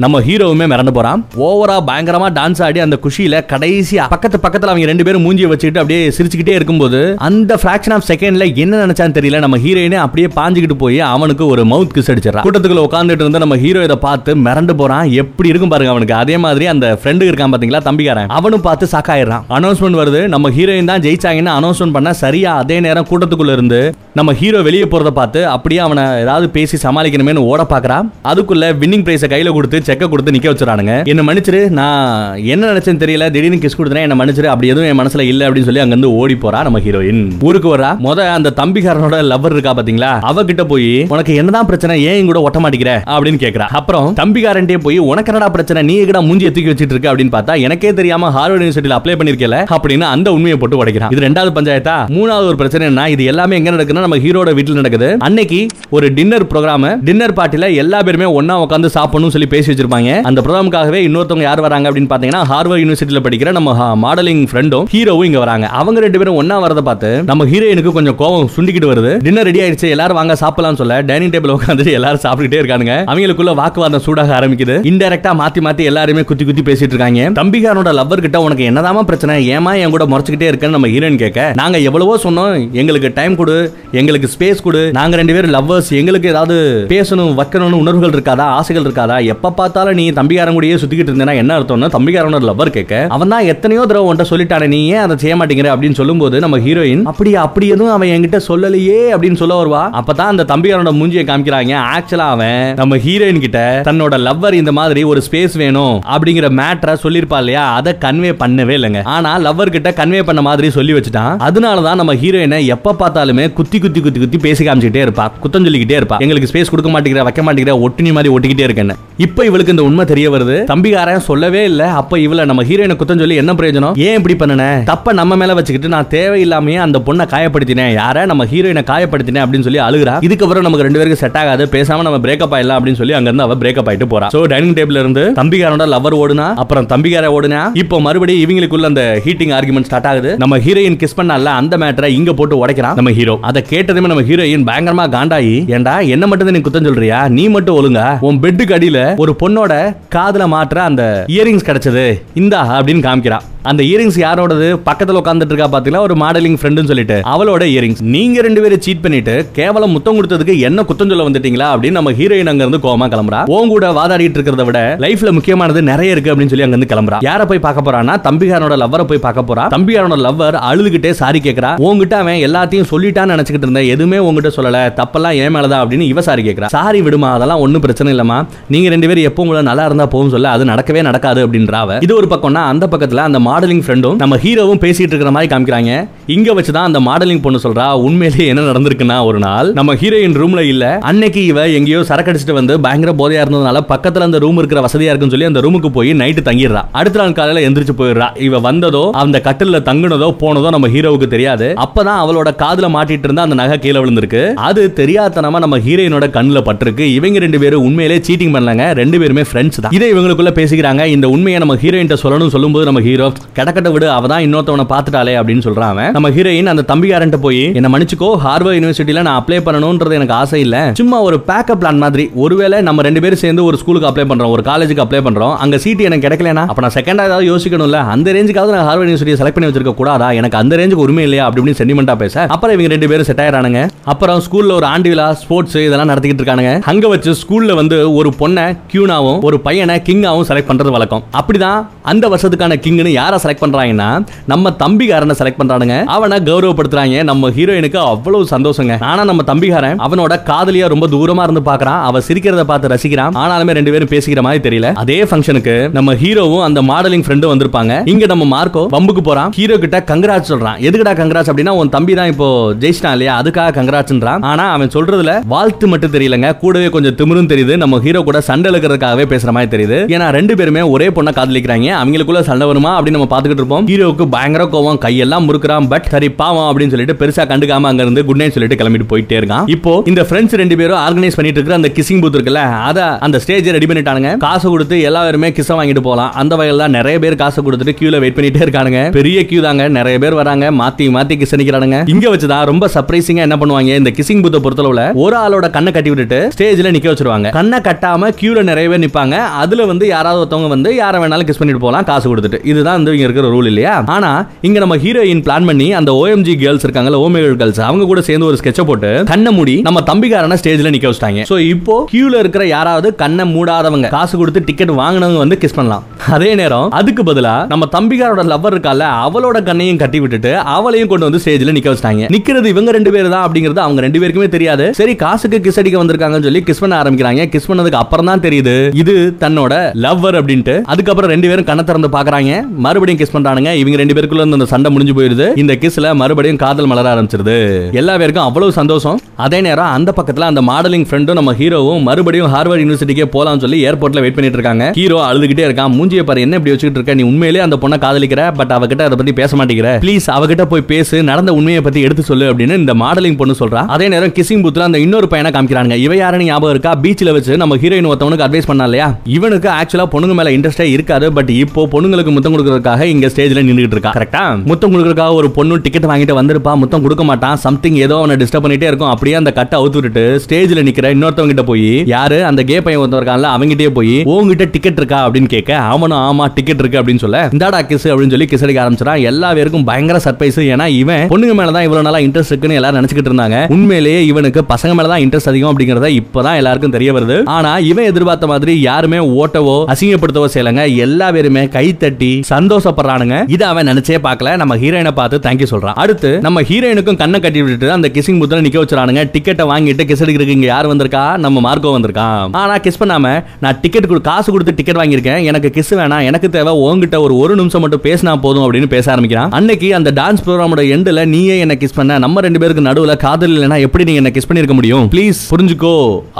நம்ம ஹீரோவுமே மிரண்டு போறான். ஓவரா பயங்கரமா டான்ஸ் ஆடி அந்த குஷியில கடைசியா பக்கத்து பக்கத்துல அவங்க ரெண்டு பேரும் மூஞ்சியை வச்சுக்கிட்டு அப்படியே சிரிச்சுக்கிட்டே இருக்கும்போது அந்த ஃபிராக்ஷன் ஆஃப் செகண்ட்ல என்ன நினைச்சான்னு தெரியல நம்ம ஹீரோயினே அப்படியே பாஞ்சுக்கிட்டு போய் அவனுக்கு ஒரு மவுத் கிஸ் அடிச்சிடறான். கூட்டத்துக்குள்ள உட்காந்துட்டு இருந்த நம்ம ஹீரோ இதை பார்த்து மிரண்டு போறான். எப்படி இருக்கும் பாருங்க அவனுக்கு. அதே மாதிரி அந்த ஃப்ரெண்டு இருக்கான் பாத்தீங்களா தம்பிக்காரன். அவனும் பார்த்து சாக்காயிடுறான் அனௌன்ஸ்மெண்ட் வருது. நம்ம ஹீரோயின் தான் ஜெயிச்சாங்கன்னு அனௌன்ஸ்மெண்ட் பண்ண சரியா அதே நேரம் கூட்டத்துக்குள்ள இருந்து நம்ம ஹீரோ வெளியே போறதை பார்த்து அப்படியே அவனை ஏதாவது பேசி சமாளிக்கணுமே ஓட பாக்குறான் அதுக்குள்ள வின்னிங் பிரைஸை கையில கொடுத்து செக்கை கொடுத்து நிக்க வச்சுறானுங்க என்ன மன்னிச்சிரு நான் என்ன நினைச்சேன்னு தெரியல திடீர்னு கிஸ் கொடுத்தேன் என்ன மன்னிச்சிரு அப்படி எதுவும் என் மனசுல இல்ல அப்படின்னு சொல்லி அங்க இருந்து ஓடி போறா நம்ம ஹீரோயின் ஊருக்கு வரா முத அந்த தம்பிக்காரனோட லவ்வர் இருக்கா பாத்தீங்களா? அவகிட்ட போய் உனக்கு என்னதான் பிரச்சனை? ஏன் கூட ஒட்ட மாட்டேங்கிற? அப்படின்னு கேக்குறா. அப்புறம் தம்பிக்காரன்ட்டே போய் உனக்கு என்னடா பிரச்சனை? நீ கூட மூஞ்சி தூக்கி வச்சிட்டு இருக்க? அப்படின்னு பார்த்தா எனக்கே தெரியாம ஹார்வர்ட் யூனிவர்சிட்டியில அப்ளை பண்ணிருக்கல அப்படின்னு அந்த உண்மையை போட்டு உடைக்கிறான். இது ரெண்டாவது பஞ்சாயத்தா? மூணாவது ஒரு பிரச்சனை என்ன இது எல்லாமே எங்க நடக்குதுன்னா நம்ம ஹீரோட வீட்டுல நடக்குது. அன்னைக்கு ஒரு டின்னர் ப்ரோக்ராம் டின்னர் பார்ட்டில எல்லா பேருமே ஒன்னா உட்காந்து சாப்பிடணும்னு சொல்லி பேசி வச்சிருப்பாங்க. அந்த ப்ரோக்ராமுக்காகவே இன்னொருத்தவங்க யார் வராங்க அப்படின்னு பாத்தீங்கன்னா ஹார்வர்ட் யூனிவர்சிட்டியில படிக்கிற நம்ம மாடலிங் ஃப்ரெண்டும் ஹீரோவும் இங்க வராங்க. அவங்க ரெண்டு பேரும் ஒன்னா வரத பார்த்து நம்ம ஹீரோயினுக்கு கொஞ்சம் கோவம் சுண்டிக்கிட்டு வருது. டின்னர் ரெடி ஆயிடுச்சு எல்லாரும் வாங்க சாப்பிடலாம் சொல்ல டைனிங் டேபிள் உட்காந்து எல்லாரும் சாப்பிட்டுட்டே இருக்கானுங்க. அவங்களுக்குள்ள வாக்குவாதம் சூடாக ஆரம்பிக்குது. இன்டெரக்டா மாத்தி மாத்தி எல்லாருமே குத்தி குத்தி பேசிட்டு இருக்காங்க. தம்பிகாரனோட லவ்வர் கிட்ட உனக்கு என்னதாமா பிரச்சனை? ஏமா என் கூட முறைச்சுக்கிட்டே இருக்கேன்னு நம்ம ஹீரோயின் கேட்க நாங்க எவ்வளவோ சொன்னோம் எங்களுக்கு டைம் கொடு எங்களுக்கு ஸ்பேஸ் கொடு. நாங்க ரெண்டு பேரும் லவ்வர்ஸ் எங்களுக்கு ஏதாவது பேசணும் வைக்கணும்னு உணர்வுகள் இருக்காதா? ஆசைகள் இருக்காதா? எப்பப்பா பார்த்தாலும் நீ தம்பிக்காரன் கூடயே சுத்திக்கிட்டு இருந்தேன்னா என்ன அர்த்தம்னா தம்பிக்காரனோட லவ்வர் கேட்க அவன் தான் எத்தனையோ தடவை உன்ட்ட சொல்லிட்டானே நீ ஏன் அதை செய்ய மாட்டேங்கிற அப்படின்னு சொல்லும்போது நம்ம ஹீரோயின் அப்படி அப்படி எதுவும் அவன் என்கிட்ட சொல்லலையே அப்படின்னு சொல்ல வருவா? அப்பதான் அந்த தம்பிக்காரனோட மூஞ்சியை காமிக்கிறாங்க. ஆக்சுவலா அவன் நம்ம ஹீரோயின் கிட்ட தன்னோட லவ்வர் இந்த மாதிரி ஒரு ஸ்பேஸ் வேணும் அப்படிங்கிற மேட்டரை சொல்லிருப்பா இல்லையா? அதை கன்வே பண்ணவே இல்லைங்க. ஆனா லவ்வர் கிட்ட கன்வே பண்ண மாதிரி சொல்லி வச்சுட்டான். அதனாலதான் நம்ம ஹீரோயினை எப்ப பார்த்தாலுமே குத்தி குத்தி குத்தி குத்தி பேசி காமிச்சிட்டே இருப்பா. குத்தம் சொல்லிக்கிட்டே இருப்பா. எங்களுக்கு ஸ்பேஸ் கொடுக்க மாட்டேங்கிற வைக்க மாட்டேங்கிற ஒட்டுனி மாதிரி ஒட்டிக்கிட்டே இருக்கேன்னு. இப்ப இவளுக்கு இந்த உண்மை தெரிய வருது. தம்பிகாரன் சொல்லவே இல்ல. அப்ப இவளை நம்ம ஹீரோயினை குத்தம் சொல்லி என்ன பிரயோஜனம்? ஏன் இப்படி பண்ணன? தப்ப நம்ம மேல வச்சுக்கிட்டு நான் தேவையில்லாமையே அந்த பொண்ணை காயப்படுத்தினேன். யார? நம்ம ஹீரோயினை காயப்படுத்தினேன் அப்படின்னு சொல்லி அழுகுறா. இதுக்கப்புறம் நமக்கு ரெண்டு பேருக்கு செட் ஆகாது. பேசாம நம்ம பிரேக்கப் ஆயிடலாம் அப்படின்னு சொல்லி அங்க இருந்து அவ பிரேக்கப் ஆயிட்டு போறா. சோ டைனிங் டேபிள் இருந்து தம்பிகாரனோட லவர் ஓடுனா அப்புறம் தம்பிகார ஓடுனா இப்போ மறுபடியும் இவங்களுக்குள்ள அந்த ஹீட்டிங் ஆர்குமெண்ட் ஸ்டார்ட் ஆகுது. நம்ம ஹீரோயின் கிஸ் பண்ணல அந்த மேட்டரை இங்க போட்டு உடைக்கிறான் நம்ம ஹீரோ அதை கேட்டதுமே நம்ம ஹீரோயின் பயங்கரமா காண்டாயி ஏண்டா என்ன மட்டும் நீ குத்தம் சொல்றியா? நீ மட்டும் ஒழுங்கா? உன் பெட்டுக்கு அடியில ஒரு பொண்ணோட காதுல மாற்ற அந்த இயரிங்ஸ் கிடைச்சது. இந்தா அப்படின்னு காமிக்கிறான் அந்த இயரிங்ஸ் யாரோடது? பக்கத்துல உட்காந்துட்டு இருக்கா பாத்தீங்களா? ஒரு மாடலிங் ஃப்ரெண்டுன்னு சொல்லிட்டு. அவளோட இயரிங்ஸ் நீங்க ரெண்டு பேரும் சீட் பண்ணிட்டு கேவலம் முத்தம் கொடுத்ததுக்கு என்ன குத்தம் சொல்ல வந்துட்டீங்களா? அப்படின்னு நம்ம ஹீரோயின் அங்க இருந்து கோமா கிளம்புறா. உன் கூட வாதாடிட்டு இருக்கிறத விட லைஃப்ல முக்கியமானது நிறைய இருக்கு அப்படின்னு சொல்லி அங்க இருந்து கிளம்புறா. யார போய் பார்க்க போறான்னா தம்பிகாரனோட லவ்வரை போய் பார்க்க போறா. தம்பிகாரனோட லவ்வர் அழுதுகிட்டே சாரி கேட்கறா உங்ககிட்ட அவன் எல்லாத்தையும் சொல்லிட்டான்னு நினைச்சுக்கிட்டு இருந்தேன். எதுவுமே உங்ககிட்ட சொல்லல. தப்பெல்லாம் ஏன் மேலதான் அப்படின்னு இவ சாரி கேட்கறா சாரி விடுமா? அதெல்லாம் ஒன்னும் பிரச்சனை இல்லமா நீங்க ரெண்டு பேரும் எப்பவும் கூட நல்லா இருந்தா போகும் சொல்ல அது நடக்கவே நடக்காது அப்படின்றாவ. இது ஒரு பக்கம்னா அந்த பக்கத்துல அந்த மாடலிங் ஃப்ரெண்டும் நம்ம ஹீரோவும் பேசிட்டு இருக்கிற மாதிரி காமிக்கிறாங்க. இங்க வச்சுதான் அந்த மாடலிங் பொண்ணு சொல்றா உண்மையிலேயே என்ன நடந்திருக்குன்னா ஒரு நாள் நம்ம ஹீரோயின் ரூம்ல இல்ல. அன்னைக்கு இவ எங்கேயோ சரக்கடிச்சிட்டு வந்து பயங்கர போதையா இருந்ததுனால பக்கத்துல அந்த ரூம் இருக்கிற வசதியா இருக்குன்னு சொல்லி அந்த ரூமுக்கு போய் நைட்டு தங்கிடுறா. அடுத்த நாள் காலையில எந்திரிச்சு போயிடுறா. இவ வந்ததோ அந்த கட்டில தங்குனதோ போனதோ நம்ம ஹீரோவுக்கு தெரியாது. அப்பதான் அவளோட காதுல மாட்டிட்டு இருந்த அந்த நகை கீழே விழுந்திருக்கு. அது தெரியாதனமா நம்ம ஹீரோயினோட கண்ணுல பட்டிருக்கு. இவங்க ரெண்டு பேரும் உண்மையிலே சீட்டிங் பண்ணலங்க. ரெண்டு பேருமே ஃப்ரெண்ட்ஸ் தான். இதை இவங்களுக்குள்ள பேசிக்கிறாங்க. இந்த உண்மையை நம்ம ஹீரோயின் சொல்லணும் சொல்லும்போது நம்ம ஹீரோ கடக்கட்ட விடு அவ தான் இன்னொருத்தவனை பார்த்துட்டாலே அப்படின்னு சொல்றான் நம்ம ஹீரோயின் அந்த தம்பியாரன்ட்ட போய் என்ன மன்னிச்சுக்கோ ஹார்வர்ட் யூனிவர்சிட்டியில நான் அப்ளை பண்ணணும்ன்றது எனக்கு ஆசை இல்ல. சும்மா ஒரு பேக்கப் பிளான் மாதிரி ஒருவேளை நம்ம ரெண்டு பேரும் சேர்ந்து ஒரு ஸ்கூலுக்கு அப்ளை பண்றோம் ஒரு காலேஜுக்கு அப்ளை பண்றோம். அங்க சீட் எனக்கு கிடைக்கலனா அப்ப நான் செகண்டா ஏதாவது யோசிக்கணும்ல. அந்த ரேஞ்சுக்காவது நான் ஹார்வர்ட் யூனிவர்சிட்டி செலக்ட் பண்ணி வச்சிருக்க கூடாதா? எனக்கு அந்த ரேஞ்சுக்கு உரிமை இல்லையா? அப்படின்னு சென்டிமெண்டா பேச. அப்புறம் இவங்க ரெண்டு பேரும் செட் ஆயிரானுங்க அப்புறம் ஸ்கூல்ல ஒரு ஆண்டு விழா ஸ்போர்ட்ஸ் இதெல்லாம் நடத்திக்கிட்டு இருக்கானுங்க. அங்க வச்சு ஸ்கூல்ல வந்து ஒரு பொண்ணை கியூ கியூனாவும் ஒரு பையனை கிங்காவும் செலக்ட் பண்றது வழக்கம். அப்படிதான் அந்த வருஷத்துக்கான கிங்னு யாரை செலக்ட் பண்றாங்கன்னா நம்ம தம்பிகாரனை செலக்ட் பண்றானுங்க. அவனை கௌரவப்படுத்துறாங்க. நம்ம ஹீரோயினுக்கு அவ்வளவு சந்தோஷங்க. ஆனா நம்ம தம்பிகாரன் அவனோட காதலியா ரொம்ப தூரமா இருந்து பாக்குறான். அவ சிரிக்கிறத பார்த்து ரசிக்கிறான். ஆனாலுமே ரெண்டு பேரும் பேசிக்கிற மாதிரி தெரியல. அதே ஃபங்க்ஷனுக்கு நம்ம ஹீரோவும் அந்த மாடலிங் ஃப்ரெண்டும் வந்திருப்பாங்க. இங்க நம்ம மார்க்கோ பம்புக்கு போறான். ஹீரோ கிட்ட கங்கராஜ் சொல்றான். எதுக்குடா கங்கராஜ் அப்படின்னா உன் தம்பி தான் இப்போ ஜெயிச்சிட்டான் இல்லையா? அதுக்காக கங்கராஜ்ன்றான் ஆனா அவன் சொல்றதுல வாழ்த்து மட்டும் தெரியலங்க. கூடவே கொஞ்சம் திமிரும் தெரியுது. நம்ம ஹீரோ கூட சண்டை இழுக்கிறதுக்காகவே பேசுற மாதிரி தெரியுது. ஏன்னா ரெண்டு பேருமே ஒரே பொண்ணை காதலிக்கிறாங்க. அவங்களுக்குள்ள சண்டை வருமா? அப்படின்னு நம்ம பாத்துக்கிட்டு இருப்போம். ஹீரோவுக்கு பயங்கர கோவம் கையெல்லாம் முறுக்குறான். பட் சரி பாவம் அப்படின்னு சொல்லிட்டு பெருசா கண்டுக்காம அங்க இருந்து குட் நைட் சொல்லிட்டு கிளம்பிட்டு போயிட்டே இருக்கான். இப்போ இந்த ஃப்ரெண்ட்ஸ் ரெண்டு பேரும் ஆர்கனைஸ் பண்ணிட்டு இருக்கிற அந்த கிசிங் பூத் இருக்குல்ல அத அந்த ஸ்டேஜ் ரெடி பண்ணிட்டானுங்க. காசு கொடுத்து எல்லாருமே கிச வாங்கிட்டு போலாம். அந்த வகையில் தான் நிறைய பேர் காசு கொடுத்துட்டு கியூல வெயிட் பண்ணிட்டே இருக்கானுங்க. பெரிய கியூ தாங்க. நிறைய பேர் வராங்க. மாத்தி மாத்தி கிஸ் அடிக்கிறானுங்க. இங்க வச்சுதான் ரொம்ப சர்ப்ரைசிங்கா என்ன பண்ணுவாங்க இந்த கிசிங் பூத்தை பொறுத்தளவுல ஒரு ஆளோட கண்ணை கட்டி விட்டுட்டு ஸ்டேஜ்ல நிக்க வச்சிருவாங்க. கண்ணை கட்டாம கியூல நிறைய பேர் நிற்பாங்க அதுல வந்து யாராவது ஒருத்தவங்க வந்து யாரை வேணாலும் கிஸ் பண்ணிட்டு போகலாம் காசு கொடுத்துட்டு. இதுதான் வந்து இங்க இருக்கிற ரூல் இல்லையா? ஆனா இங்க நம்ம ஹீரோயின் பிளான் பண்ணி அந்த ஓஎம்ஜி கேர்ள்ஸ் இருக்காங்கல்ல ஓமேகல் கேர்ள்ஸ் அவங்க கூட சேர்ந்து ஒரு ஸ்கெட்சை போட்டு கண்ணை மூடி நம்ம தம்பிக்காரன ஸ்டேஜில் நிற்க வச்சிட்டாங்க. ஸோ இப்போ கியூவில் இருக்கிற யாராவது கண்ணை மூடாதவங்க காசு கொடுத்து டிக்கெட் வாங்கினவங்க வந்து கிஸ் பண்ணலாம். அதே நேரம் அதுக்கு பதிலா நம்ம தம்பிக்காரோட லவ்வர் இருக்கால அவளோட கண்ணையும் கட்டி விட்டுட்டு அவளையும் கொண்டு வந்து ஸ்டேஜ்ல நிற்க வச்சிட்டாங்க. நிற்கிறது இவங்க ரெண்டு பேர் தான் அப்படிங்கிறது அவங்க ரெண்டு பேருக்குமே தெரியாது. சரி காசுக்கு கிஸ் அடிக்க வந்திருக்காங்கன்னு சொல்லி கிஸ் பண்ண ஆரம்பிக்கிறாங்க. கிஸ் பண்ணதுக்கு அப்புறம் தான் தெரியுது. இது தன்னோட லவ்வர் அப்படின்ட்டு. அதுக்கப்புறம் ரெண்டு பேரும் கண்ண திறந்து பாக்குறாங்க மறுபடியும் கிஸ் பண்றானுங்க. இவங்க ரெண்டு பேருக்குள்ள அந்த சண்டை முடிஞ்சு போயிருது. இந்த கிஸ்ல மறுபடியும் காதல் மலர ஆரம்பிச்சிருது. எல்லா பேருக்கும் அவ்வளவு சந்தோஷம். அதே நேரம் அந்த பக்கத்துல அந்த மாடலிங் ஃப்ரெண்டும் நம்ம ஹீரோவும் மறுபடியும் ஹார்வர்ட் யூனிவர்சிட்டிக்கே போலாம்னு சொல்லி ஏர்போர்ட்ல வெயிட் பண்ணிட்டு இருக்காங்க. ஹீரோ அழுதுகிட்டே இருக்கான். மூஞ்சிய பாரு என்ன இப்படி வச்சுக்கிட்டு இருக்க? நீ உண்மையிலேயே அந்த பொண்ணை காதலிக்கிற? பட் அவகிட்ட அதை பத்தி பேச மாட்டேங்கிற. ப்ளீஸ் அவகிட்ட போய் பேசு. நடந்த உண்மையை பத்தி எடுத்து சொல்லு அப்படின்னு இந்த மாடலிங் பொண்ணு சொல்றா. அதே நேரம் கிசிங் பூத்ல அந்த இன்னொரு பையனை காமிக்கிறாங்க இவ யாருன்னு ஞாபகம் இருக்கா? பீச்ல வச்சு நம்ம ஹீரோயின் ஒருத்தவனுக்கு அட்வைஸ் பண்ணா இல்லையா? இவனுக்கு ஆக்சுவலா பொண்ணுங்க மேல இன்ட்ரெஸ்டே இருக்காது பட் இப்போ பொண்ணுங்களுக்கு முத்தம் கொடுக்கறதுக்காக இங்க ஸ்டேஜ்ல நின்றுட்டு இருக்கா. கரெக்டா முத்தம் கொடுக்கறதுக்காக ஒரு பொண்ணு டிக்கெட் வாங்கிட்டு வந்திருப்பா முத்தம் கொடுக்க மாட்டான் சம்திங் ஏதோ அவனை டிஸ்டர்ப் பண்ணிட்டே இருக்கும் அப்படியே அந்த கட்டை அவுத்து விட்டுட்டு ஸ்டேஜ்ல நிக்கிற இன்னொருத்தவங்க கிட்ட போய் யாரு? அந்த கே பையன் ஒருத்தன் இருக்கான்ல அவங்கிட்டே போய் உங்ககிட்ட டிக்கெட் இருக்கா? அப்படின்னு கேட்க அவனும் ஆமா டிக்கெட் இருக்கு அப்படின்னு சொல்ல. இந்தாடா கிஸ் அப்படின்னு சொல்லி கிஸ் அடிக்க ஆரம்பிச்சிடான் எல்லா பேருக்கும் பயங்கர சர்ப்ரைஸ் ஏன்னா இவன் பொண்ணுங்க மேலதான் இவ்வளவு நாளா இன்ட்ரெஸ்ட் இருக்குன்னு எல்லாரும் நினைச்சுக்கிட்டு இருந்தாங்க. உண்மையிலேயே இவனுக்கு பசங்க மேல தான் இன்ட்ரெஸ்ட் அதிகம் அப்படிங்கறத இப்பதான் எல்லாருக்கும் தெரிய வருது. ஆனா இவன் எதிர்பார்த்த மாதிரி யாருமே ஓட்டவோ அசிங்கப்படுத்தவோ செய்யலங்க. எல்லா பேருமே கை தட்டி சந்தோஷப்படுறானுங்க. இதை அவன் நினைச்சே பார்க்கல. நம்ம ஹீரோயினை பார்த்து தேங்க்யூ சொல்றான். அடுத்து நம்ம ஹீரோயினுக்கும் கண்ணை கட்டி விட்டுட்டு அந்த கிசிங் புத்துல நிக்க வச்சுறானுங்க. டிக்கெட்டை வாங்கிட்டு கிஸ் எடுக்கிறதுக்கு இங்க யார் வந்திருக்கா? நம்ம மார்க்கோ வந்திருக்கான். ஆனா கிஸ் பண்ணாம நான் டிக்கெட் காசு கொடுத்து டிக்கெட் வாங்கியிருக்கேன். எனக்கு கிஸ் வேணாம். எனக்கு தேவை உங்ககிட்ட ஒரு ஒரு நிமிஷம் மட்டும் பேசினா போதும் அப்படின்னு பேச ஆரம்பிக்கிறான். அன்னைக்கு அந்த டான்ஸ் ப்ரோக்ராமோட எண்டில் நீயே என்ன கிஸ் பண்ண. நம்ம ரெண்டு பேருக்கு நடுவில் காதல் இல்லைன்னா எப்படி நீ என்ன கிஸ் பண்ணிருக்க முடியும்? ப்ளீஸ் புரிஞ்சுக்கோ.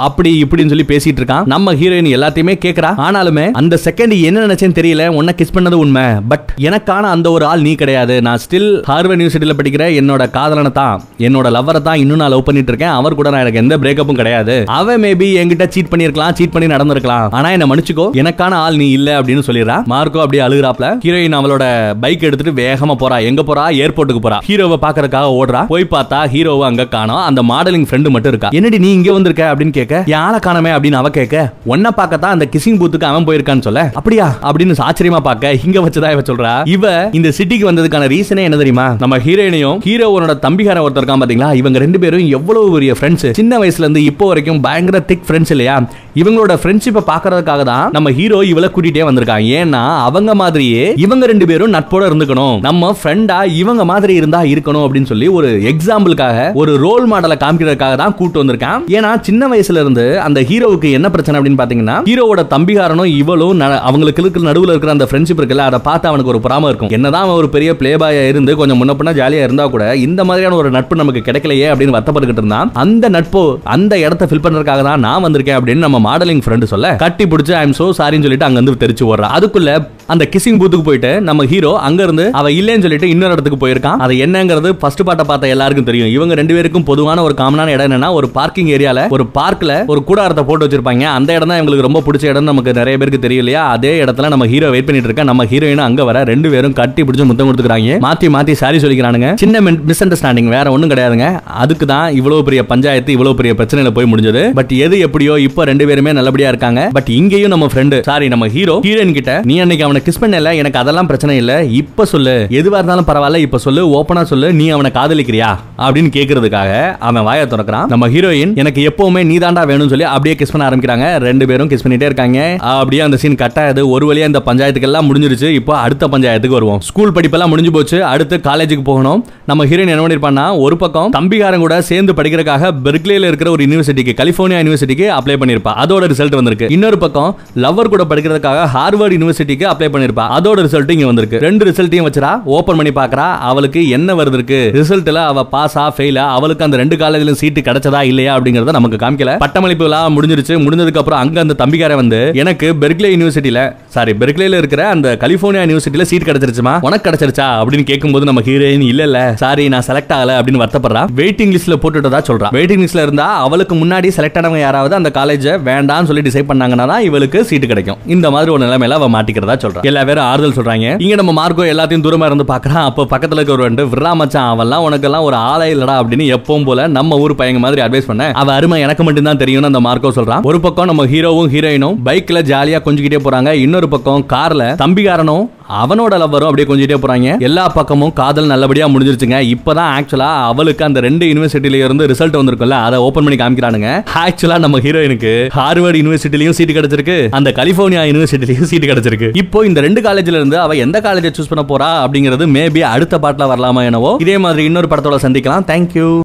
அப்படி இப்படின்னு சொல்லி பேசிட்டு இருக்கான். நம்ம ஹீரோயின் எல்லாத்தையுமே கேக்குறா? ஆனாலுமே அந்த செகண்ட் என்ன நினைச்சேன்னு தெரியல. உன்னை கிஸ் பண்ணது உண்மை. பட் எனக்கான அந்த ஒரு ஆள் நீ கிடையாது. நான் ஸ்டில் ஹார்வர்ட் யூனிவர்சிட்டியில படிக்கிற என்னோட காதலனை தான் என்னோட லவ்வரை தான் இன்னும் நான் லவ் பண்ணிட்டு இருக்கேன். அவர் கூட நான் எனக்கு எந்த பிரேக்கப்பும் கிடையாது. அவன் மேபி என்கிட்ட சீட் பண்ணிருக்கலாம் சீட் பண்ணி நடந்திருக்கலாம். ஆனா என்ன மன்னிச்சுக்கோ எனக்கான ஆள் நீ இல்ல அப்படின்னு சொல்லிடுறா. மார்க்கோ அப்படியே அழுகுறாப்ல. ஹீரோயின் அவளோட பைக் எடுத்துட்டு வேகமா போறா. எங்க போறா? ஏர்போர்ட்டுக்கு போறா. ஹீரோவை பாக்குறதுக்காக ஓடுறா. போய் பார்த்தா ஹீரோவை அங்க காணும். அந்த மாடலிங் ஃப்ரெண்டு மட்டும் இருக்கா. என்னடி நீ இங்க வந்திருக்க அப்படின்னு கேட்க யார காணமே அப்படின்னு அவ கேட்க ஒன்ன பார்க்கத்தான் அந்த கிசிங் பூத்துக்கு அவன் போயிருக்கான்னு சொல்ல? அப்படியா? அப்படின்னு ஆச்சரியமா பார்க்க இங்க வச்சுதான் இவ சொல்றா. இவ இந்த சிட்டிக்கு வந்ததுக்கான ரீசனே என்ன தெரியுமா? நம்ம ஹீரோயினையும் ஹீரோவோட தம்பிகார ஒருத்தர் இருக்கான் பாத்தீங்களா? இவங்க ரெண்டு பேரும் எவ்வளவு பெரிய ஃப்ரெண்ட்ஸ் சின்ன வயசுல இருந்து இப்போ வரைக்கும் பயங்கர திக் ஃப்ரெண்ட்ஸ் இல்லையா? இவங்களோட ஃப்ரெண்ட்ஷிப்பை பாக்குறதுக்காக தான் நம்ம ஹீரோ இவளை கூட்டிட்டே வந்திருக்காங்க ஏன்னா அவங்க மாதிரியே இவங்க ரெண்டு பேரும் நட்போட இருந்துக்கணும். நம்ம ஃப்ரெண்டா இவங்க மாதிரி இருந்தா இருக்கணும் அப்படின்னு சொல்லி ஒரு எக்ஸாம்பிளுக்காக ஒரு ரோல் மாடலை காமிக்கிறதுக்காக தான் கூட்டு வந்திருக்கான். ஏன்னா சின்ன வயசுல இருந்து அந்த ஹீரோவுக்கு என்ன பிரச்சனை அப்படின்னு பாத்தீங்கன்னா ஹீரோவோட தம்பிகாரனும் இவளும் ந- அவங்களுக்கு இருக்கிற நடுவுல இருக்கிற அந்த ஃப்ரெண்ட்ஷிப் இருக்குல்ல அதை பார்த்து அவனுக்கு ஒரு பொறாம இருக்கும். என்னதான் அவன் ஒரு பெரிய பிளே பாயா இருந்து கொஞ்சம் முன்ன பின்ன ஜாலியா இருந்தா கூட இந்த மாதிரியான ஒரு நட்பு நமக்கு கிடைக்கலையே அப்படின்னு வருத்தப்பட்டுக்கிட்டு இருந்தான் அந்த நட்பு அந்த இடத்த ஃபில் பண்றதுக்காக தான் நான் வந்திருக்கேன் அப்படின்னு நம்ம மாடலிங் ஃப்ரெண்டு சொல்ல கட்டி பிடிச்சு ஐம் சோ சாரின்னு சொல்லிட்டு அங்க வந்து தெரிச்சு ஓடுறான் அதுக்குள்ள அந்த கிசிங் பூத்துக்கு போயிட்டு நம்ம ஹீரோ அங்க இருந்து அவ இல்லைன்னு சொல்லிட்டு இன்னொரு இடத்துக்கு போயிருக்கான். அது என்னங்கிறது ஃபர்ஸ்ட் பாட்டை பார்த்த எல்லாருக்கும் தெரியும். இவங்க ரெண்டு பேருக்கும் பொதுவான ஒரு காமனான இடம் என்னன்னா ஒரு பார்க்கிங் ஏரியால ஒரு பார்க்ல ஒரு கூடாரத்தை போட்டு வச்சிருப்பாங்க. அந்த இடம் தான் எங்களுக்கு ரொம்ப பிடிச்ச இடம் நமக்கு நிறைய பேருக்கு தெரியும் இல்லையா? அதே இடத்துல நம்ம ஹீரோ வெயிட் பண்ணிட்டு இருக்க நம்ம ஹீரோயினும் அங்க வர ரெண்டு பேரும் கட்டி பிடிச்சி முத்தம் கொடுத்துக்கிறாங்க. மாத்தி மாத்தி சாரி சொல்லிக்கிறானுங்க. சின்ன மிஸ் அண்டர்ஸ்டாண்டிங் வேற ஒன்றும் கிடையாதுங்க. அதுக்கு தான் இவ்வளவு பெரிய பஞ்சாயத்து இவ்வளவு பெரிய பிரச்சனையில போய் முடிஞ்சது. பட் எது எப்படியோ இப்போ ரெண்டு பேருமே நல்லபடியா இருக்காங்க. பட் இங்கேயும் நம்ம ஃப்ரெண்டு சாரி நம்ம ஹீரோ ஹீரோயின் கிட்ட நீ அன்னைக்கு அவனை கிஸ் பண்ணல எனக்கு அதெல்லாம் பிரச்சனை இல்ல. இப்ப சொல்லு. எதுவா இருந்தாலும் பரவாயில்ல இப்ப சொல்லு. ஓப்பனா சொல்லு. நீ அவனை காதலிக்கிறியா? அப்படின்னு கேக்குறதுக்காக அவன் வாயை திறக்கிறான். நம்ம ஹீரோயின் எனக்கு எப்பவுமே நீ தாண்டா வேணும்னு சொல்லி அப்படியே கிஸ் பண்ண ஆரம்பிக்கிறாங்க. ரெண்டு பேரும் கிஸ் பண்ணிட்டே இருக்காங்க. அப்படியே அந்த சீன் கட் ஆகுது. ஒரு வழியா இந்த பஞ்சாயத்துக்கு எல்லாம் முடிஞ்சிருச்சு. இப்போ அடுத்த பஞ்சாயத்துக்கு வருவோம். ஸ்கூல் படிப்பெல்லாம் முடிஞ்சு போச்சு. அடுத்து காலேஜுக்கு போகணும். நம்ம ஹீரோயின் என்ன பண்ணிருப்பான்னா ஒரு பக்கம் தம்பிகாரன் கூட சேர்ந்து படிக்கிறதுக்காக பெர்க்லேயில் இருக்கிற ஒரு யூனிவர்சிட்டிக்கு கலிபோர்னியா யூனிவர்சிட்டிக்கு அப்ளை பண்ணிருப்பா அதோட ரிசல்ட் வந்திருக்கு. இன்னொரு பக்கம் லவ்வர் கூட படிக்கிறதுக்காக ஹார்வர்ட் யூனிவர்சிட்டிக்கு அப்ளை பண்ணிருப்பா. அதோட ரிசல்ட் இங்க வந்திருக்கு. ரெண்டு ரிசல்ட்டையும் வச்சுரா ஓபன் பண்ணி பாக்குறா. அவளுக்கு என்ன வருது இருக்கு? ரிசல்ட்ல அவ பாஸா ஃபெயிலா அவளுக்கு அந்த ரெண்டு காலேஜ்லயும் சீட்டு கிடைச்சதா இல்லையா அப்படிங்கறத நமக்கு காமிக்கல. பட்டமளிப்பு விழா முடிஞ்சிருச்சு. முடிஞ்சதுக்கு அப்புறம் அங்க அந்த தம்பிக்கார வந்து எனக்கு பெர்க்லே யூனிவர்சிட்டியில சாரி பெர்க்லேல இருக்கிற அந்த கலிபோர்னியா யூனிவர்சிட்டியில சீட் கிடைச்சிருச்சுமா? உனக்கு கிடைச்சிருச்சா? அப்படின்னு கேட்கும்போது நம்ம ஹீரோயின் இல்ல இல்ல சாரி நான் செலக்ட் ஆகல அப்படின்னு வருத்தப்படுறா. வெயிட்டிங் லிஸ்ட்ல போட்டுட்டதா சொல்றா. வெயிட்டிங் லிஸ்ட்ல இருந்தா அவளுக்கு முன்னாடி செலக்ட் ஆனவங்க யாராவது அந்த காலேஜ் வேண்டாம்னு சொல்லி டிசைட் பண்ணாங்கன்னா இவளுக்கு சீட்டு கிடைக்கும். இந்த மாதிரி ஒரு நிலைமையில அவ மாட்டிக்கிறதா சொல்றா. எல்லா பேரும் ஆறுதல் சொல்றாங்க. இங்க நம்ம மார்க்கோ எல்லாத்தையும் தூரமா இருந்து பாக்குறான். அப்போ பக்கத்துல இருக்க ஒரு ரெண்டு விரா மச்சான் அவெல்லாம் உனக்கெல்லாம் ஒரு ஆளே இல்லடா அப்படின்னு எப்பவும் போல நம்ம ஊர் பையங்க மாதிரி அட்வைஸ் பண்ண. அவ அருமை எனக்கு மட்டும் தான் தெரியும்னு அந்த மார்க்கோ சொல்றான். ஒரு பக்கம் நம்ம ஹீரோவும் ஹீரோயினும் பைக்ல ஜாலியா கொஞ்சிக்கிட்டே போறாங்க. இன்னொரு பக்கம் கார்ல தம்பிகாரனும் அவனோட லவ்வரும் அப்படியே கொஞ்சிட்டே போறாங்க. எல்லா பக்கமும் காதல் நல்லபடியா முடிஞ்சிருச்சுங்க. இப்பதான் ஆக்சுவலா அவளுக்கு அந்த ரெண்டு யூனிவர்சிட்டில இருந்து ரிசல்ட் வந்திருக்குல்ல அதை ஓபன் பண்ணி காமிக்கிறானுங்க. ஆக்சுவலா நம்ம ஹீரோயினுக்கு ஹார்வர்ட் யூனிவர்சிட்டிலயும் சீட் கிடைச்சிருக்கு. அந்த கலிபோர்னியா யூனிவர்சிட்டிலயும் சீட் கிடைச்சிருக்கு. இப்போ இந்த ரெண்டு காலேஜ்ல இருந்து அவ எந்த காலேஜை சூஸ் பண்ண போறா அப்படிங்கிறது மேபி அடுத்த பாட்டில் வரலாமா என்னவோ. இதே மாதிரி இன்னொரு படத்தோட சந்திக்கலாம். தேங்க்யூ